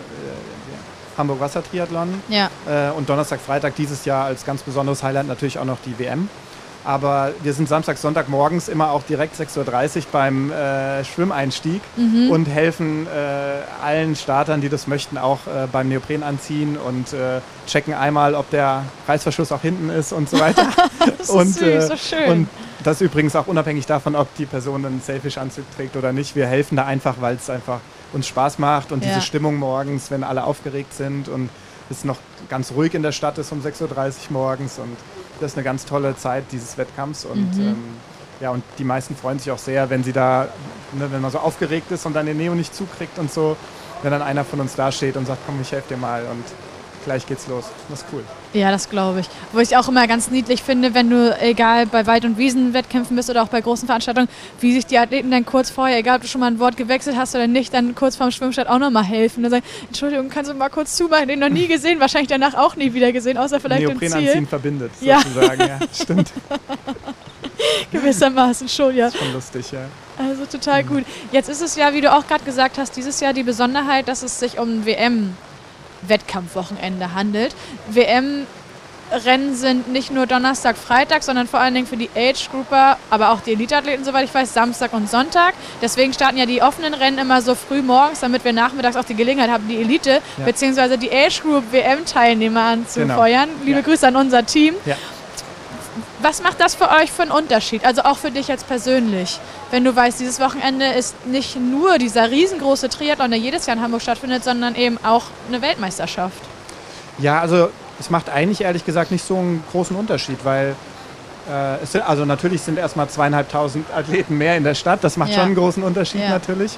Hamburg Wasser Triathlon. Ja. Äh, und Donnerstag, Freitag dieses Jahr als ganz besonderes Highlight natürlich auch noch die WM. Aber wir sind Samstag, Sonntag morgens immer auch direkt 6.30 Uhr beim äh, Schwimmeinstieg mhm. und helfen äh, allen Startern, die das möchten, auch äh, beim Neopren anziehen und äh, checken einmal, ob der Reißverschluss auch hinten ist und so weiter. das und, ist süß, äh, so schön. Und das übrigens auch unabhängig davon, ob die Person einen Selfish-Anzug trägt oder nicht. Wir helfen da einfach, weil es einfach uns Spaß macht und ja. diese Stimmung morgens, wenn alle aufgeregt sind und es noch ganz ruhig in der Stadt ist um 6.30 Uhr morgens und das ist eine ganz tolle Zeit dieses Wettkampfs und mhm. ähm, ja, und die meisten freuen sich auch sehr, wenn sie da, ne, wenn man so aufgeregt ist und dann den Neo nicht zukriegt und so, wenn dann einer von uns da steht und sagt, komm, ich helfe dir mal und gleich geht's los. Das ist cool. Ja, das glaube ich. Wo ich auch immer ganz niedlich finde, wenn du, egal bei Wald- und Wiesenwettkämpfen bist oder auch bei großen Veranstaltungen, wie sich die Athleten dann kurz vorher, egal ob du schon mal ein Wort gewechselt hast oder nicht, dann kurz vorm Schwimmstart auch nochmal helfen. Und sagen, Entschuldigung, kannst du mal kurz zumachen? Den noch nie gesehen, wahrscheinlich danach auch nie wieder gesehen, außer vielleicht Neopren im Ziel. Anziehen verbindet, ja. sozusagen. ja, stimmt. Gewissermaßen schon, ja. Das ist schon lustig, ja. Also total mhm. gut. Jetzt ist es ja, wie du auch gerade gesagt hast, dieses Jahr die Besonderheit, dass es sich um WM Wettkampfwochenende handelt. WM Rennen sind nicht nur Donnerstag, Freitag, sondern vor allen Dingen für die Age-Grouper, aber auch die Elite-Athleten, soweit ich weiß, Samstag und Sonntag. Deswegen starten ja die offenen Rennen immer so früh morgens, damit wir nachmittags auch die Gelegenheit haben, die Elite ja. bzw. die Age-Group WM-Teilnehmer anzufeuern. Genau. Liebe ja. Grüße an unser Team. Ja. Was macht das für euch für einen Unterschied? Also auch für dich jetzt persönlich, wenn du weißt, dieses Wochenende ist nicht nur dieser riesengroße Triathlon, der jedes Jahr in Hamburg stattfindet, sondern eben auch eine Weltmeisterschaft. Ja, also es macht eigentlich ehrlich gesagt nicht so einen großen Unterschied, weil äh, es sind, also natürlich sind erstmal zweieinhalbtausend Athleten mehr in der Stadt. Das macht ja. schon einen großen Unterschied ja. natürlich.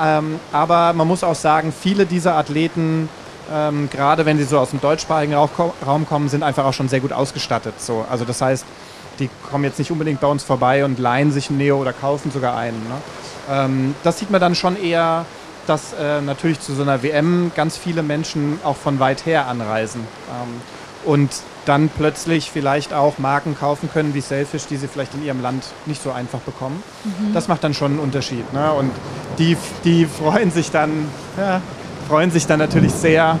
Ähm, aber man muss auch sagen, viele dieser Athleten ähm, gerade wenn sie so aus dem deutschsprachigen Raum kommen, sind einfach auch schon sehr gut ausgestattet. So. Also das heißt, die kommen jetzt nicht unbedingt bei uns vorbei und leihen sich ein Neo oder kaufen sogar einen. Ne? Ähm, das sieht man dann schon eher dass äh, natürlich zu so einer WM ganz viele Menschen auch von weit her anreisen. Ähm, und dann plötzlich vielleicht auch Marken kaufen können wie Selfish, die sie vielleicht in ihrem Land nicht so einfach bekommen. Mhm. Das macht dann schon einen Unterschied. Ne? Und die, die freuen sich dann, ja, freuen sich dann natürlich sehr.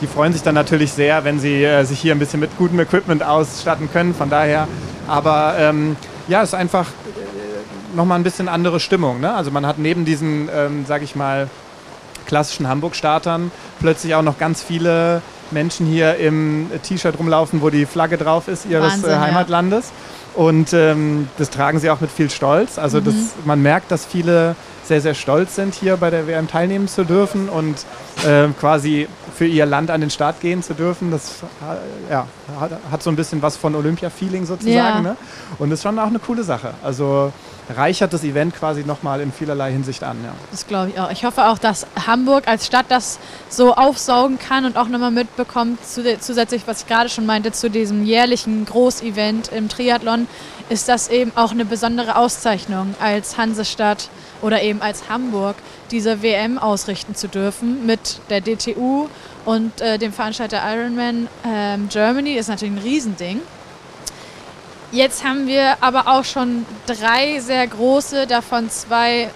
Die freuen sich dann natürlich sehr, wenn sie äh, sich hier ein bisschen mit gutem Equipment ausstatten können. Von daher, aber ähm, ja, es ist einfach äh, nochmal ein bisschen andere Stimmung. Ne? Also man hat neben diesen, ähm, sage ich mal, klassischen Hamburg-Startern plötzlich auch noch ganz viele Menschen hier im T-Shirt rumlaufen, wo die Flagge drauf ist ihres Wahnsinn, äh, Heimatlandes. Ja. Und ähm, das tragen sie auch mit viel Stolz. Also mhm. das, man merkt, dass viele sehr, sehr stolz sind, hier bei der WM teilnehmen zu dürfen und äh, quasi für ihr Land an den Start gehen zu dürfen. Das äh, ja, hat, hat so ein bisschen was von Olympia-Feeling sozusagen. Ja. Ne? Und ist schon auch eine coole Sache. Also reichert das Event quasi nochmal in vielerlei Hinsicht an. Ja. Das glaube ich auch. Ich hoffe auch, dass Hamburg als Stadt das so aufsaugen kann und auch nochmal mitbekommt, zusätzlich, was ich gerade schon meinte, zu diesem jährlichen Großevent im Triathlon, ist das eben auch eine besondere Auszeichnung als Hansestadt oder eben als Hamburg, diese WM ausrichten zu dürfen mit der DTU und äh, dem Veranstalter Ironman ähm, Germany. Ist natürlich ein Riesending. Jetzt haben wir aber auch schon drei sehr große, davon zwei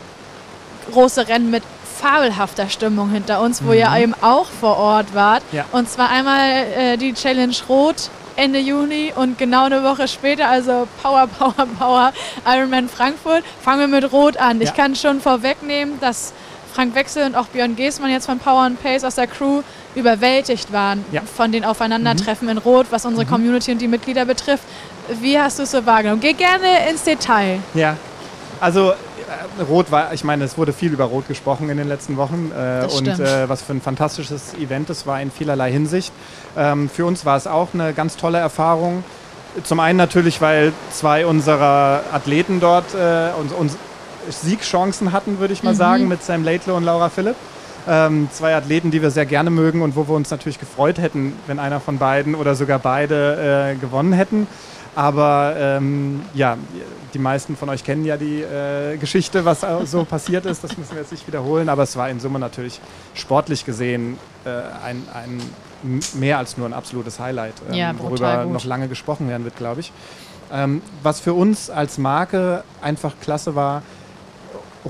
große Rennen mit fabelhafter Stimmung hinter uns, wo mhm. ihr eben auch vor Ort wart. Ja. Und zwar einmal äh, die Challenge Rot Ende Juni und genau eine Woche später, also Power, Power, Power, Ironman Frankfurt. Fangen wir mit Rot an. Ja. Ich kann schon vorwegnehmen, dass Frank Wechsel und auch Björn Geßmann jetzt von Power and Pace aus der Crew überwältigt waren ja. von den Aufeinandertreffen mhm. in Rot, was unsere mhm. Community und die Mitglieder betrifft. Wie hast du es so wahrgenommen? Geh gerne ins Detail. Ja, also Rot war, ich meine, es wurde viel über Rot gesprochen in den letzten Wochen äh, und äh, was für ein fantastisches Event es war in vielerlei Hinsicht. Ähm, für uns war es auch eine ganz tolle Erfahrung. Zum einen natürlich, weil zwei unserer Athleten dort äh, uns, uns Siegchancen hatten, würde ich mal mhm. sagen, mit Sam Laidlow und Laura Philipp. Ähm, zwei Athleten, die wir sehr gerne mögen und wo wir uns natürlich gefreut hätten, wenn einer von beiden oder sogar beide äh, gewonnen hätten. Aber ähm, ja, die meisten von euch kennen ja die äh, Geschichte, was so passiert ist. Das müssen wir jetzt nicht wiederholen. Aber es war in Summe natürlich sportlich gesehen äh, ein, ein mehr als nur ein absolutes Highlight, ähm, ja, worüber noch lange gesprochen werden wird, glaube ich. Ähm, was für uns als Marke einfach klasse war,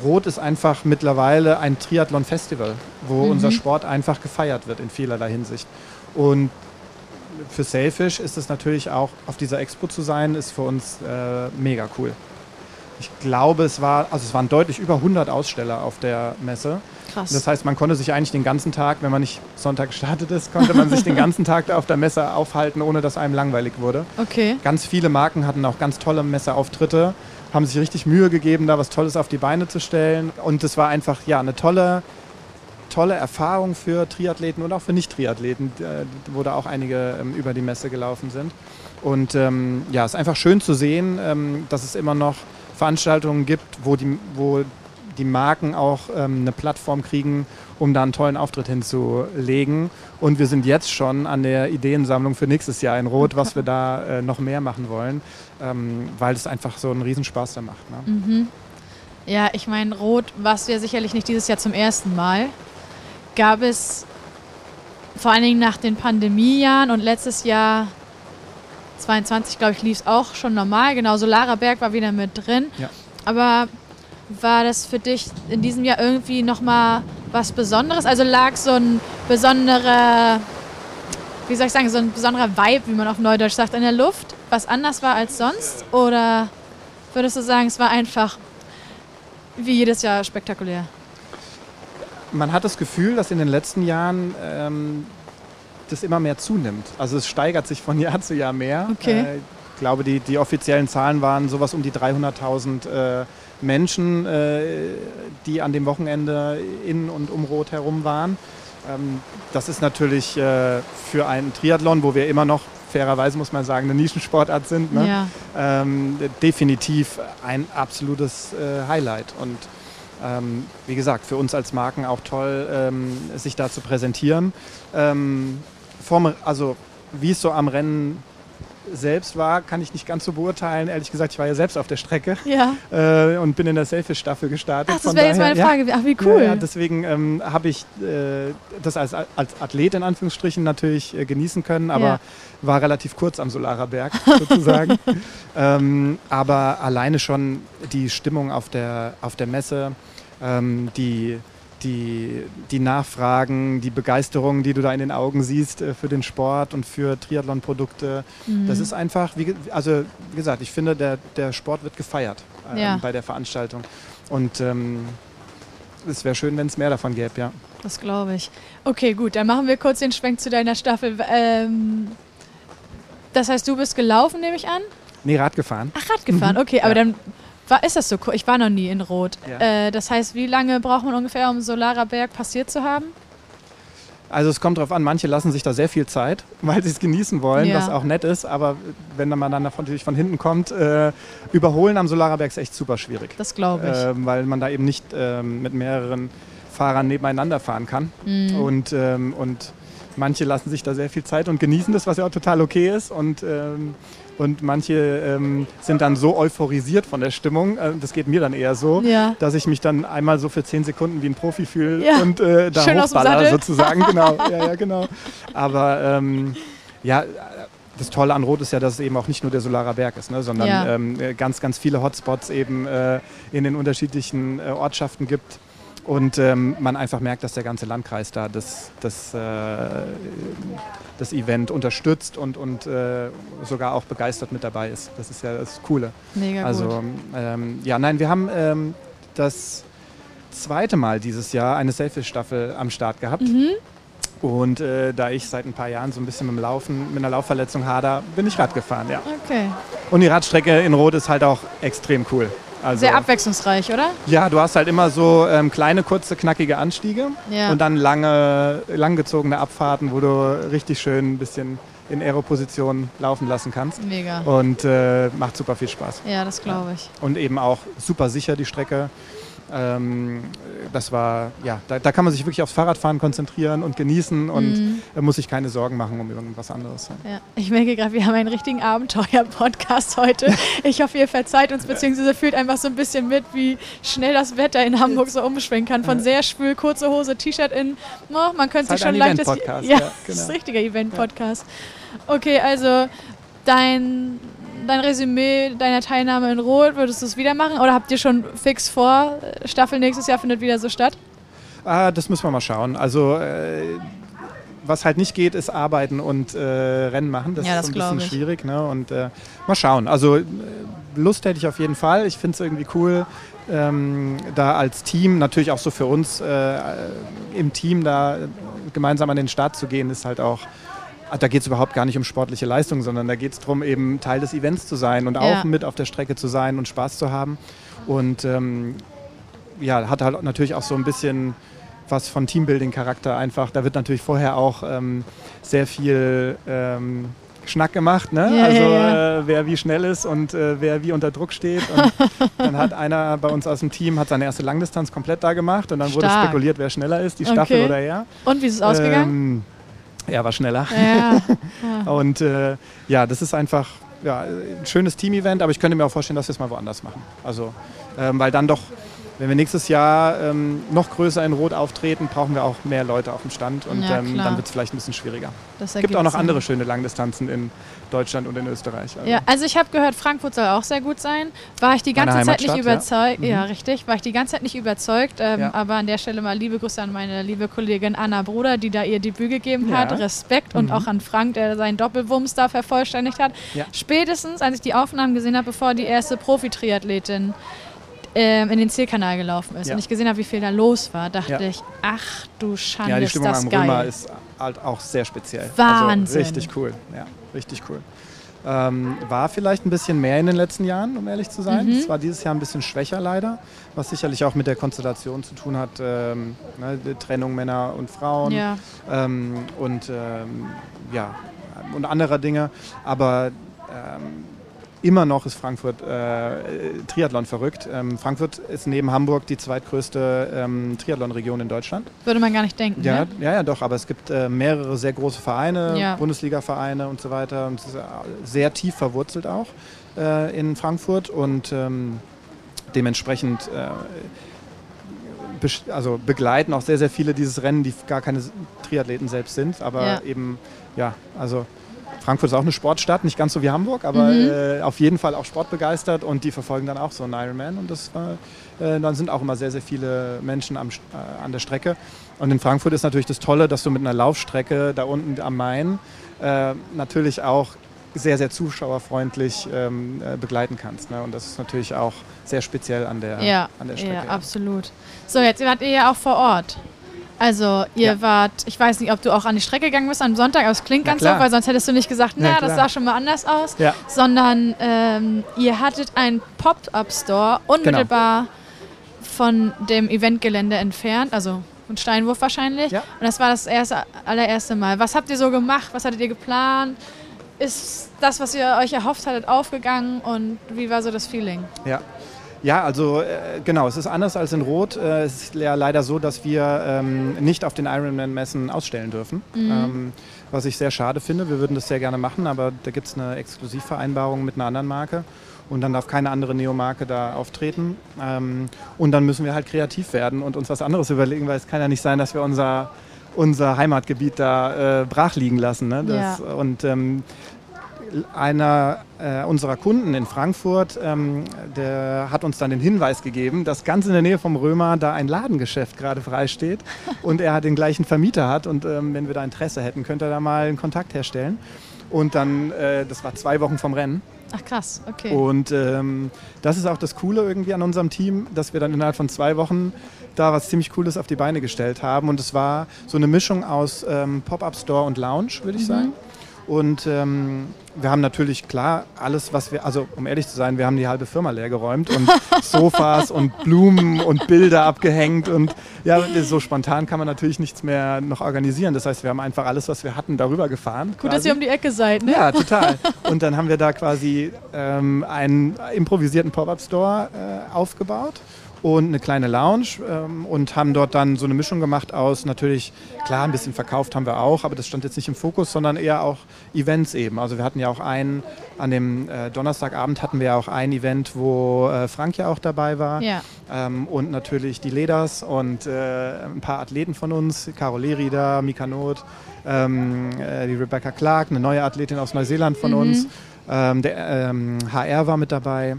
Rot ist einfach mittlerweile ein Triathlon-Festival, wo mhm. unser Sport einfach gefeiert wird in vielerlei Hinsicht. Und für Sailfish ist es natürlich auch, auf dieser Expo zu sein, ist für uns äh, mega cool. Ich glaube, es war, also es waren deutlich über 100 Aussteller auf der Messe. Krass. Das heißt, man konnte sich eigentlich den ganzen Tag, wenn man nicht Sonntag gestartet ist, konnte man sich den ganzen Tag auf der Messe aufhalten, ohne dass einem langweilig wurde. Okay. Ganz viele Marken hatten auch ganz tolle Messeauftritte, haben sich richtig Mühe gegeben, da was Tolles auf die Beine zu stellen. Und es war einfach ja eine tolle tolle Erfahrung für Triathleten und auch für Nicht-Triathleten, wo da auch einige ähm, über die Messe gelaufen sind. Und ähm, ja, es ist einfach schön zu sehen, ähm, dass es immer noch Veranstaltungen gibt, wo die, wo die Marken auch ähm, eine Plattform kriegen, um da einen tollen Auftritt hinzulegen. Und wir sind jetzt schon an der Ideensammlung für nächstes Jahr in Rot, was wir da äh, noch mehr machen wollen, ähm, weil es einfach so einen Riesenspaß da macht. Ne? Mhm. Ja, ich meine, Rot warst du ja sicherlich nicht dieses Jahr zum ersten Mal gab es vor allen Dingen nach den Pandemiejahren und letztes Jahr 22, glaube ich, lief es auch schon normal. Genau, Lara Berg war wieder mit drin. Ja. Aber war das für dich in diesem Jahr irgendwie nochmal was Besonderes? Also lag so ein besonderer, wie soll ich sagen, so ein besonderer Vibe, wie man auf Neudeutsch sagt, in der Luft, was anders war als sonst? Oder würdest du sagen, es war einfach wie jedes Jahr spektakulär? Man hat das Gefühl, dass in den letzten Jahren ähm, das immer mehr zunimmt. Also es steigert sich von Jahr zu Jahr mehr. Okay. Äh, ich glaube, die, die offiziellen Zahlen waren sowas um die 300.000 äh, Menschen, äh, die an dem Wochenende in und um Rot herum waren. Ähm, das ist natürlich äh, für einen Triathlon, wo wir immer noch fairerweise muss man sagen, eine Nischensportart sind, ne? ja. ähm, definitiv ein absolutes äh, Highlight. Und ähm, wie gesagt, für uns als Marken auch toll, ähm, sich da zu präsentieren. Ähm, vom, also wie es so am Rennen selbst war, kann ich nicht ganz so beurteilen. Ehrlich gesagt, ich war ja selbst auf der Strecke Ja. äh, und bin in der Selfish-Staffel gestartet. Ach, das wäre jetzt meine Frage. Ach, wie Ja, cool. ja, deswegen ähm, habe ich äh, das als, als Athlet in Anführungsstrichen natürlich äh, genießen können, aber Ja. war relativ kurz am Solarer Berg sozusagen. ähm, aber alleine schon die Stimmung auf der, auf der Messe, ähm, die, die, die Nachfragen, die Begeisterung, die du da in den Augen siehst äh, für den Sport und für Triathlon-Produkte, Mhm. das ist einfach, wie, also wie gesagt, ich finde, der, der Sport wird gefeiert ähm, Ja. bei der Veranstaltung. Und ähm, es wäre schön, wenn es mehr davon gäbe, ja. Das glaube ich. Okay, gut, dann machen wir kurz den Schwenk zu deiner Staffel. Ähm, das heißt, du bist gelaufen, nehme ich an? Nee, Rad gefahren. Ach, Rad gefahren, okay, aber Ja. dann war, ist das so cool. Ich war noch nie in Rot. Ja. Äh, das heißt, wie lange braucht man ungefähr, um Solarer Berg passiert zu haben? Also es kommt darauf an, manche lassen sich da sehr viel Zeit, weil sie es genießen wollen, Ja. was auch nett ist. Aber wenn man dann davon- natürlich von hinten kommt, äh, überholen am Solarerberg ist echt super schwierig. Das glaube ich. Ähm, weil man da eben nicht ähm, mit mehreren Fahrern nebeneinander fahren kann. Mhm. Und, ähm, und manche lassen sich da sehr viel Zeit und genießen das, was ja auch total okay ist. Und, ähm, und manche ähm, sind dann so euphorisiert von der Stimmung, äh, das geht mir dann eher so, Ja. dass ich mich dann einmal so für zehn Sekunden wie ein Profi fühle Ja. und äh, da Schön hochballer sozusagen. genau, ja, ja, genau. Aber ähm, ja, das Tolle an Rot ist ja, dass es eben auch nicht nur der Solarer Berg ist, ne, sondern Ja. ähm, äh, ganz, ganz viele Hotspots eben äh, in den unterschiedlichen äh, Ortschaften gibt. Und ähm, man einfach merkt, dass der ganze Landkreis da das, das, äh, das Event unterstützt und, und äh, sogar auch begeistert mit dabei ist. Das ist ja das Coole. Mega gut. Also ähm, ja, nein, wir haben ähm, das zweite Mal dieses Jahr eine Selfish-Staffel am Start gehabt. Mhm. Und äh, da ich seit ein paar Jahren so ein bisschen mit dem Laufen, mit einer Laufverletzung hader, bin ich Rad gefahren, ja. Okay. Und die Radstrecke in Rot ist halt auch extrem cool. Also, Sehr abwechslungsreich, oder? ja, du hast halt immer so ähm, kleine, kurze, knackige Anstiege Ja. und dann lange, langgezogene Abfahrten, wo du richtig schön ein bisschen in Aeroposition laufen lassen kannst. Mega. Und äh, macht super viel Spaß. Ja, das glaube ich. und eben auch super sicher die Strecke. Ähm, das war, ja, da, da kann man sich wirklich aufs Fahrradfahren konzentrieren und genießen und Mhm. muss sich keine Sorgen machen um irgendwas anderes. Ja. Ich merke gerade, wir haben einen richtigen Abenteuer-Podcast heute. Ich hoffe, ihr verzeiht uns, beziehungsweise fühlt einfach so ein bisschen mit, wie schnell das Wetter in Hamburg so umschwingen kann. Von sehr schwül, kurze Hose, T-Shirt in, oh, man könnte sich halt schon. Event-Podcast, Ja, ja, das ist ein genau. richtiger Event-Podcast. Okay, also dein, dein Resümee deiner Teilnahme in Rot, würdest du es wieder machen? Oder habt ihr schon fix vor, Staffel nächstes Jahr findet wieder so statt? Ah, das müssen wir mal schauen. Also äh, was halt nicht geht, ist arbeiten und äh, Rennen machen. Das Ja, ist das so ein bisschen ich. schwierig. Ne? Und äh, mal schauen. Also äh, Lust hätte ich auf jeden Fall. Ich finde es irgendwie cool, ähm, da als Team, natürlich auch so für uns äh, im Team da gemeinsam an den Start zu gehen, ist halt auch da geht es überhaupt gar nicht um sportliche Leistung, sondern da geht es darum, eben Teil des Events zu sein und Ja. auch mit auf der Strecke zu sein und Spaß zu haben. Und ähm, ja, hat halt natürlich auch so ein bisschen was von Teambuilding-Charakter einfach. Da wird natürlich vorher auch ähm, sehr viel ähm, Schnack gemacht, ne? Ja, also ja, Äh, wer wie schnell ist und äh, wer wie unter Druck steht. Und dann hat einer bei uns aus dem Team hat seine erste Langdistanz komplett da gemacht und dann wurde Stark. spekuliert, wer schneller ist, die Staffel Okay. oder er. Und wie ist es ausgegangen? Ähm, er war schneller. ja. Und äh, ja, das ist einfach ja, ein schönes Team-Event, aber ich könnte mir auch vorstellen, dass wir es mal woanders machen. Also, ähm, weil dann doch, wenn wir nächstes Jahr ähm, noch größer in Rot auftreten, brauchen wir auch mehr Leute auf dem Stand und Ja, ähm, dann wird es vielleicht ein bisschen schwieriger. Es gibt auch noch Sinn. andere schöne Langdistanzen in Deutschland und in Österreich. Also, Ja, also ich habe gehört, Frankfurt soll auch sehr gut sein. War ich die ganze Zeit nicht Heimatstadt, ja. überzeugt. Mhm. Ja. richtig. War ich die ganze Zeit nicht überzeugt. Ähm, Ja. Aber an der Stelle mal liebe Grüße an meine liebe Kollegin Anna Bruder, die da ihr Debüt gegeben hat. Respekt. Und Mhm. auch an Frank, der seinen Doppelwumms da vervollständigt hat. Ja. Spätestens, als ich die Aufnahmen gesehen habe, bevor die erste Profi-Triathletin ähm, in den Zielkanal gelaufen ist Ja. und ich gesehen habe, wie viel da los war, dachte Ja. ich, ach du Schande, ja, die ist Stimmung das am geil. Römer ist halt auch sehr speziell. Wahnsinn. Also richtig cool. Ja, richtig cool. Ähm, war vielleicht ein bisschen mehr in den letzten Jahren, um ehrlich zu sein. Mhm. Es war dieses Jahr ein bisschen schwächer leider, was sicherlich auch mit der Konstellation zu tun hat, ähm, ne, Trennung Männer und Frauen ja. ähm, und ähm, ja und anderer Dinge. Aber ähm, immer noch ist Frankfurt äh, Triathlon verrückt. Ähm, Frankfurt ist neben Hamburg die zweitgrößte ähm, Triathlon-Region in Deutschland. Würde man gar nicht denken. Ja, ne? ja, ja, doch, aber es gibt äh, mehrere sehr große Vereine, Ja. Bundesliga-Vereine und so weiter. Und es ist äh, sehr tief verwurzelt auch äh, in Frankfurt und ähm, dementsprechend äh, also begleiten auch sehr, sehr viele dieses Rennen, die gar keine Triathleten selbst sind, aber Ja. eben, ja, also Frankfurt ist auch eine Sportstadt, nicht ganz so wie Hamburg, aber Mhm. äh, auf jeden Fall auch sportbegeistert und die verfolgen dann auch so einen Ironman und das war, äh, dann sind auch immer sehr, sehr viele Menschen am, äh, an der Strecke. Und in Frankfurt ist natürlich das Tolle, dass du mit einer Laufstrecke da unten am Main äh, natürlich auch sehr, sehr zuschauerfreundlich ähm, äh, begleiten kannst. Ne? Und das ist natürlich auch sehr speziell an der, Ja, an der Strecke. ja, absolut. So, jetzt wart ihr ja auch vor Ort. Also, ihr Ja. wart, ich weiß nicht, ob du auch an die Strecke gegangen bist am Sonntag, aber es klingt Na ganz so, klar. weil sonst hättest du nicht gesagt, Na na, das sah schon mal anders aus. Ja. Sondern ähm, ihr hattet einen Pop-Up-Store unmittelbar von dem Eventgelände entfernt, also ein Steinwurf wahrscheinlich. Ja. Und das war das erste, allererste Mal. Was habt ihr so gemacht? Was hattet ihr geplant? Ist das, was ihr euch erhofft hattet, aufgegangen? Und wie war so das Feeling? Ja. Ja, also äh, genau, es ist anders als in Rot. Äh, es ist ja leider so, dass wir ähm, nicht auf den Ironman-Messen ausstellen dürfen. Ähm, was ich sehr schade finde. Wir würden das sehr gerne machen, aber da gibt es eine Exklusivvereinbarung mit einer anderen Marke. Und dann darf keine andere Neo-Marke da auftreten. Ähm, und dann müssen wir halt kreativ werden und uns was anderes überlegen, weil es kann ja nicht sein, dass wir unser, unser Heimatgebiet da äh, brach liegen lassen. Ne? Das, Und ähm, einer äh, unserer Kunden in Frankfurt, ähm, der hat uns dann den Hinweis gegeben, dass ganz in der Nähe vom Römer da ein Ladengeschäft gerade frei steht und er den gleichen Vermieter hat und ähm, wenn wir da Interesse hätten, könnte er da mal einen Kontakt herstellen. Und dann, äh, das war zwei Wochen vom Rennen. Ach krass, okay. Und ähm, das ist auch das Coole irgendwie an unserem Team, dass wir dann innerhalb von zwei Wochen da was ziemlich Cooles auf die Beine gestellt haben. Und es war so eine Mischung aus ähm, Pop-Up Store und Lounge, würde ich sagen. Und ähm, wir haben natürlich klar alles, was wir, also um ehrlich zu sein, wir haben die halbe Firma leer geräumt und Sofas und Blumen und Bilder abgehängt und ja, so spontan kann man natürlich nichts mehr noch organisieren. Das heißt, wir haben einfach alles, was wir hatten, darüber gefahren. Gut, dass quasi. ihr um die Ecke seid, ne? Ja, total. Und dann haben wir da quasi ähm, einen improvisierten Pop-Up-Store äh, aufgebaut und eine kleine Lounge ähm, und haben dort dann so eine Mischung gemacht aus natürlich, klar, ein bisschen verkauft haben wir auch, aber das stand jetzt nicht im Fokus, sondern eher auch Events eben. Also wir hatten ja auch einen, an dem äh, Donnerstagabend hatten wir ja auch ein Event, wo äh, Frank ja auch dabei war. Ja. Ähm, und natürlich die Leders und äh, ein paar Athleten von uns, Caro Lerida, Mika Not, ähm, äh, die Rebecca Clark, eine neue Athletin aus Neuseeland von Mhm. uns. Ähm, der ähm, HR war mit dabei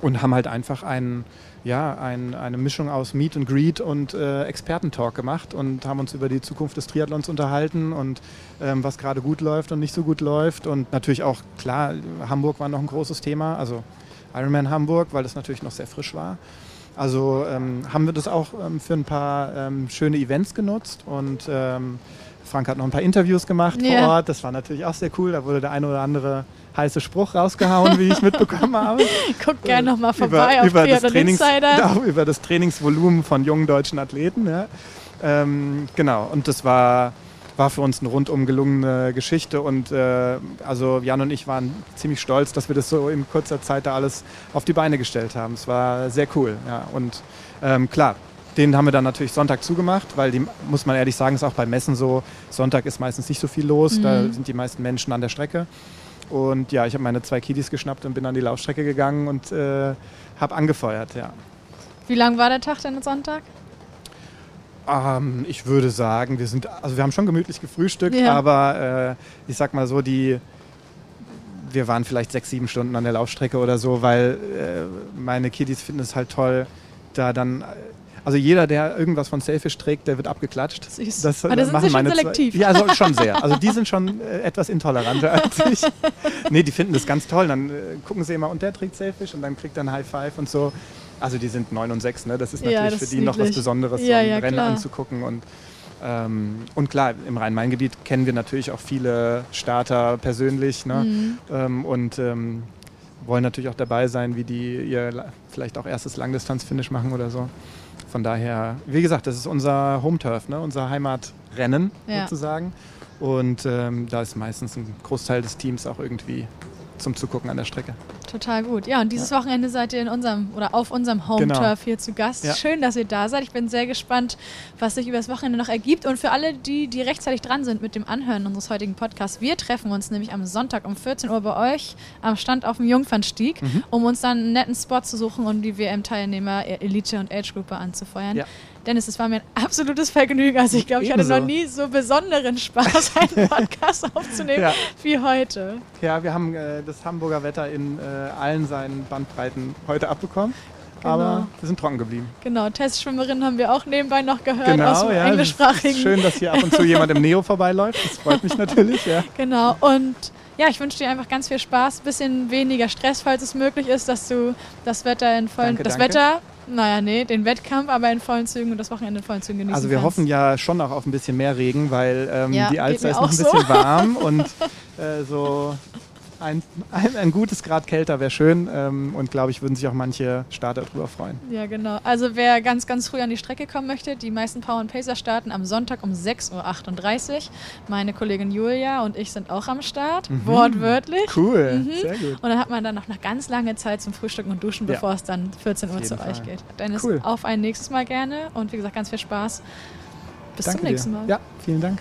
und haben halt einfach einen, ja, ein, eine Mischung aus Meet and Greet und äh, Expertentalk gemacht und haben uns über die Zukunft des Triathlons unterhalten und ähm, was gerade gut läuft und nicht so gut läuft. Und natürlich auch, klar, Hamburg war noch ein großes Thema, also Ironman Hamburg, weil das natürlich noch sehr frisch war. Also ähm, haben wir das auch ähm, für ein paar ähm, schöne Events genutzt und ähm, Frank hat noch ein paar Interviews gemacht Ja. vor Ort. Das war natürlich auch sehr cool. Da wurde der eine oder andere heiße Spruch rausgehauen, wie ich mitbekommen habe. Guck gerne nochmal vorbei über, auf über, das Trainings, ja, über das Trainingsvolumen von jungen deutschen Athleten. Ja. Ähm, genau, und das war, war für uns eine rundum gelungene Geschichte. Und äh, also Jan und ich waren ziemlich stolz, dass wir das so in kurzer Zeit da alles auf die Beine gestellt haben. Es war sehr cool. Ja. Und ähm, klar, den haben wir dann natürlich Sonntag zugemacht, weil die, muss man ehrlich sagen, ist auch bei Messen so, Sonntag ist meistens nicht so viel los, da Mhm. sind die meisten Menschen an der Strecke. Und ja, ich habe meine zwei Kiddies geschnappt und bin an die Laufstrecke gegangen und äh, habe angefeuert, ja. Wie lang war der Tag denn Sonntag? Ähm, ich würde sagen, wir sind, also wir haben schon gemütlich gefrühstückt, Ja. aber äh, ich sag mal so, die, wir waren vielleicht sechs, sieben Stunden an der Laufstrecke oder so, weil äh, meine Kiddies finden es halt toll, da dann, also jeder, der irgendwas von Selfish trägt, der wird abgeklatscht. Süß. Das, Ah, da das sind machen sie schon meine zwei- selektiv. Ja, also schon sehr. Also die sind schon äh, etwas intoleranter als ich. Nee, die finden das ganz toll. Dann äh, gucken sie immer, und der trägt Selfish und dann kriegt er ein High Five und so. Also die sind neun und sechs, ne? Das ist Ja, natürlich das für die noch was. Besonderes, Ja, so ein ja, Rennen klar. anzugucken. Und, ähm, und klar, im Rhein-Main-Gebiet kennen wir natürlich auch viele Starter persönlich. Ne? Mhm. Ähm, und ähm, wollen natürlich auch dabei sein, wie die ihr vielleicht auch erstes Langdistanz-Finish machen oder so. Von daher, wie gesagt, das ist unser Home-Turf, ne? unser Heimatrennen Ja. sozusagen. Und ähm, da ist meistens ein Großteil des Teams auch irgendwie zum Zugucken an der Strecke. Total gut. Ja, und dieses ja. Wochenende seid ihr in unserem oder auf unserem Home genau. Turf hier zu Gast. Ja. Schön, dass ihr da seid. Ich bin sehr gespannt, was sich über das Wochenende noch ergibt. Und für alle, die, die rechtzeitig dran sind mit dem Anhören unseres heutigen Podcasts, wir treffen uns nämlich am Sonntag um 14 Uhr bei euch am Stand auf dem Jungfernstieg, mhm. um uns dann einen netten Spot zu suchen und die WM-Teilnehmer Elite und Age-Gruppe anzufeuern. Ja. Dennis, es war mir ein absolutes Vergnügen. Also ich glaube, ich hatte noch nie so besonderen Spaß, einen Podcast aufzunehmen ja. wie heute. Ja, wir haben äh, das Hamburger Wetter in äh, allen seinen Bandbreiten heute abbekommen. Genau. Aber wir sind trocken geblieben. Genau, Testschwimmerinnen haben wir auch nebenbei noch gehört genau, aus dem ja, englischsprachigen. Ist schön, dass hier ab und zu jemand im Neo vorbeiläuft. Das freut mich natürlich. Ja. Genau, und ja, ich wünsche dir einfach ganz viel Spaß, ein bisschen weniger Stress, falls es möglich ist, dass du das Wetter in vollen, danke, das danke. Wetter naja, nee, den Wettkampf aber in vollen Zügen und das Wochenende in vollen Zügen genießen Also wir kannst. hoffen ja schon noch auf ein bisschen mehr Regen, weil ähm, ja, die Alster ist noch ein bisschen so. warm und äh, so ein, ein, ein, gutes Grad kälter wäre schön ähm, und glaube ich, würden sich auch manche Starter darüber freuen. Ja, genau. Also wer ganz, ganz früh an die Strecke kommen möchte, die meisten Power und Pacer starten am Sonntag um 6.38 Uhr. Meine Kollegin Julia und ich sind auch am Start, mhm. wortwörtlich. Cool, mhm. sehr gut. Und dann hat man dann noch eine ganz lange Zeit zum Frühstücken und Duschen, bevor ja. es dann 14 Uhr zu Fall. euch geht. Dennis, cool. auf ein nächstes Mal gerne und wie gesagt, ganz viel Spaß. Bis Danke zum nächsten Mal. Dir. Ja, vielen Dank.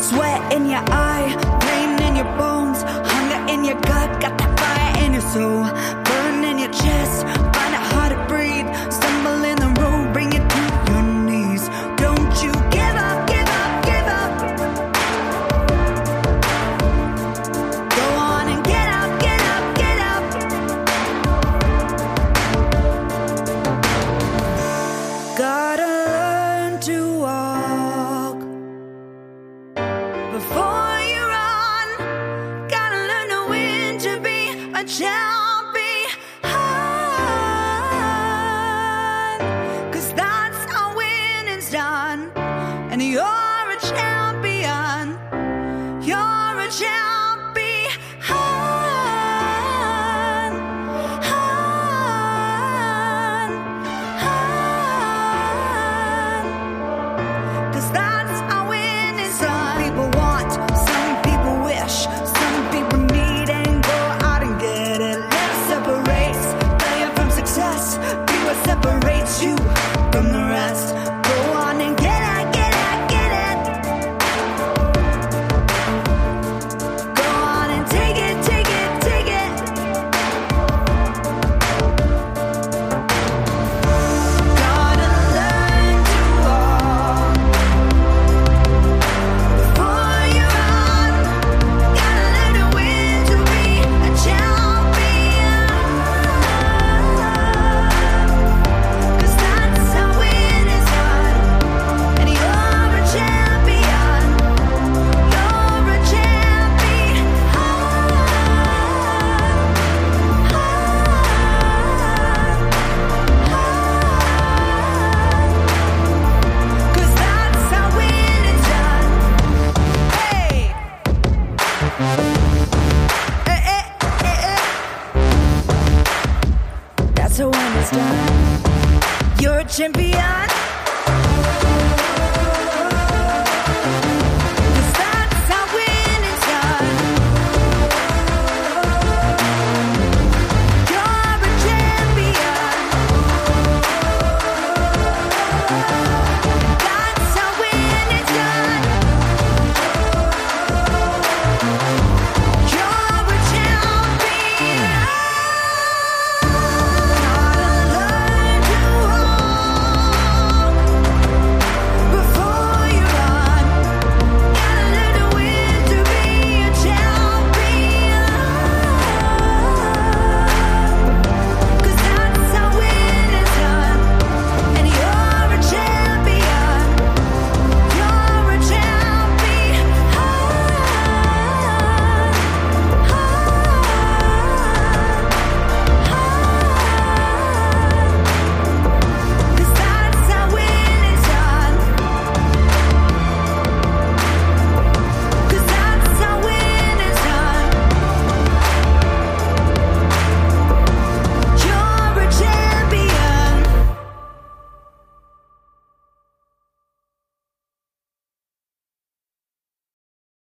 Sweat in your eye, pain in your bones, hunger in your gut, got that fire in your soul, burn in your chest, find it hard to breathe, champion.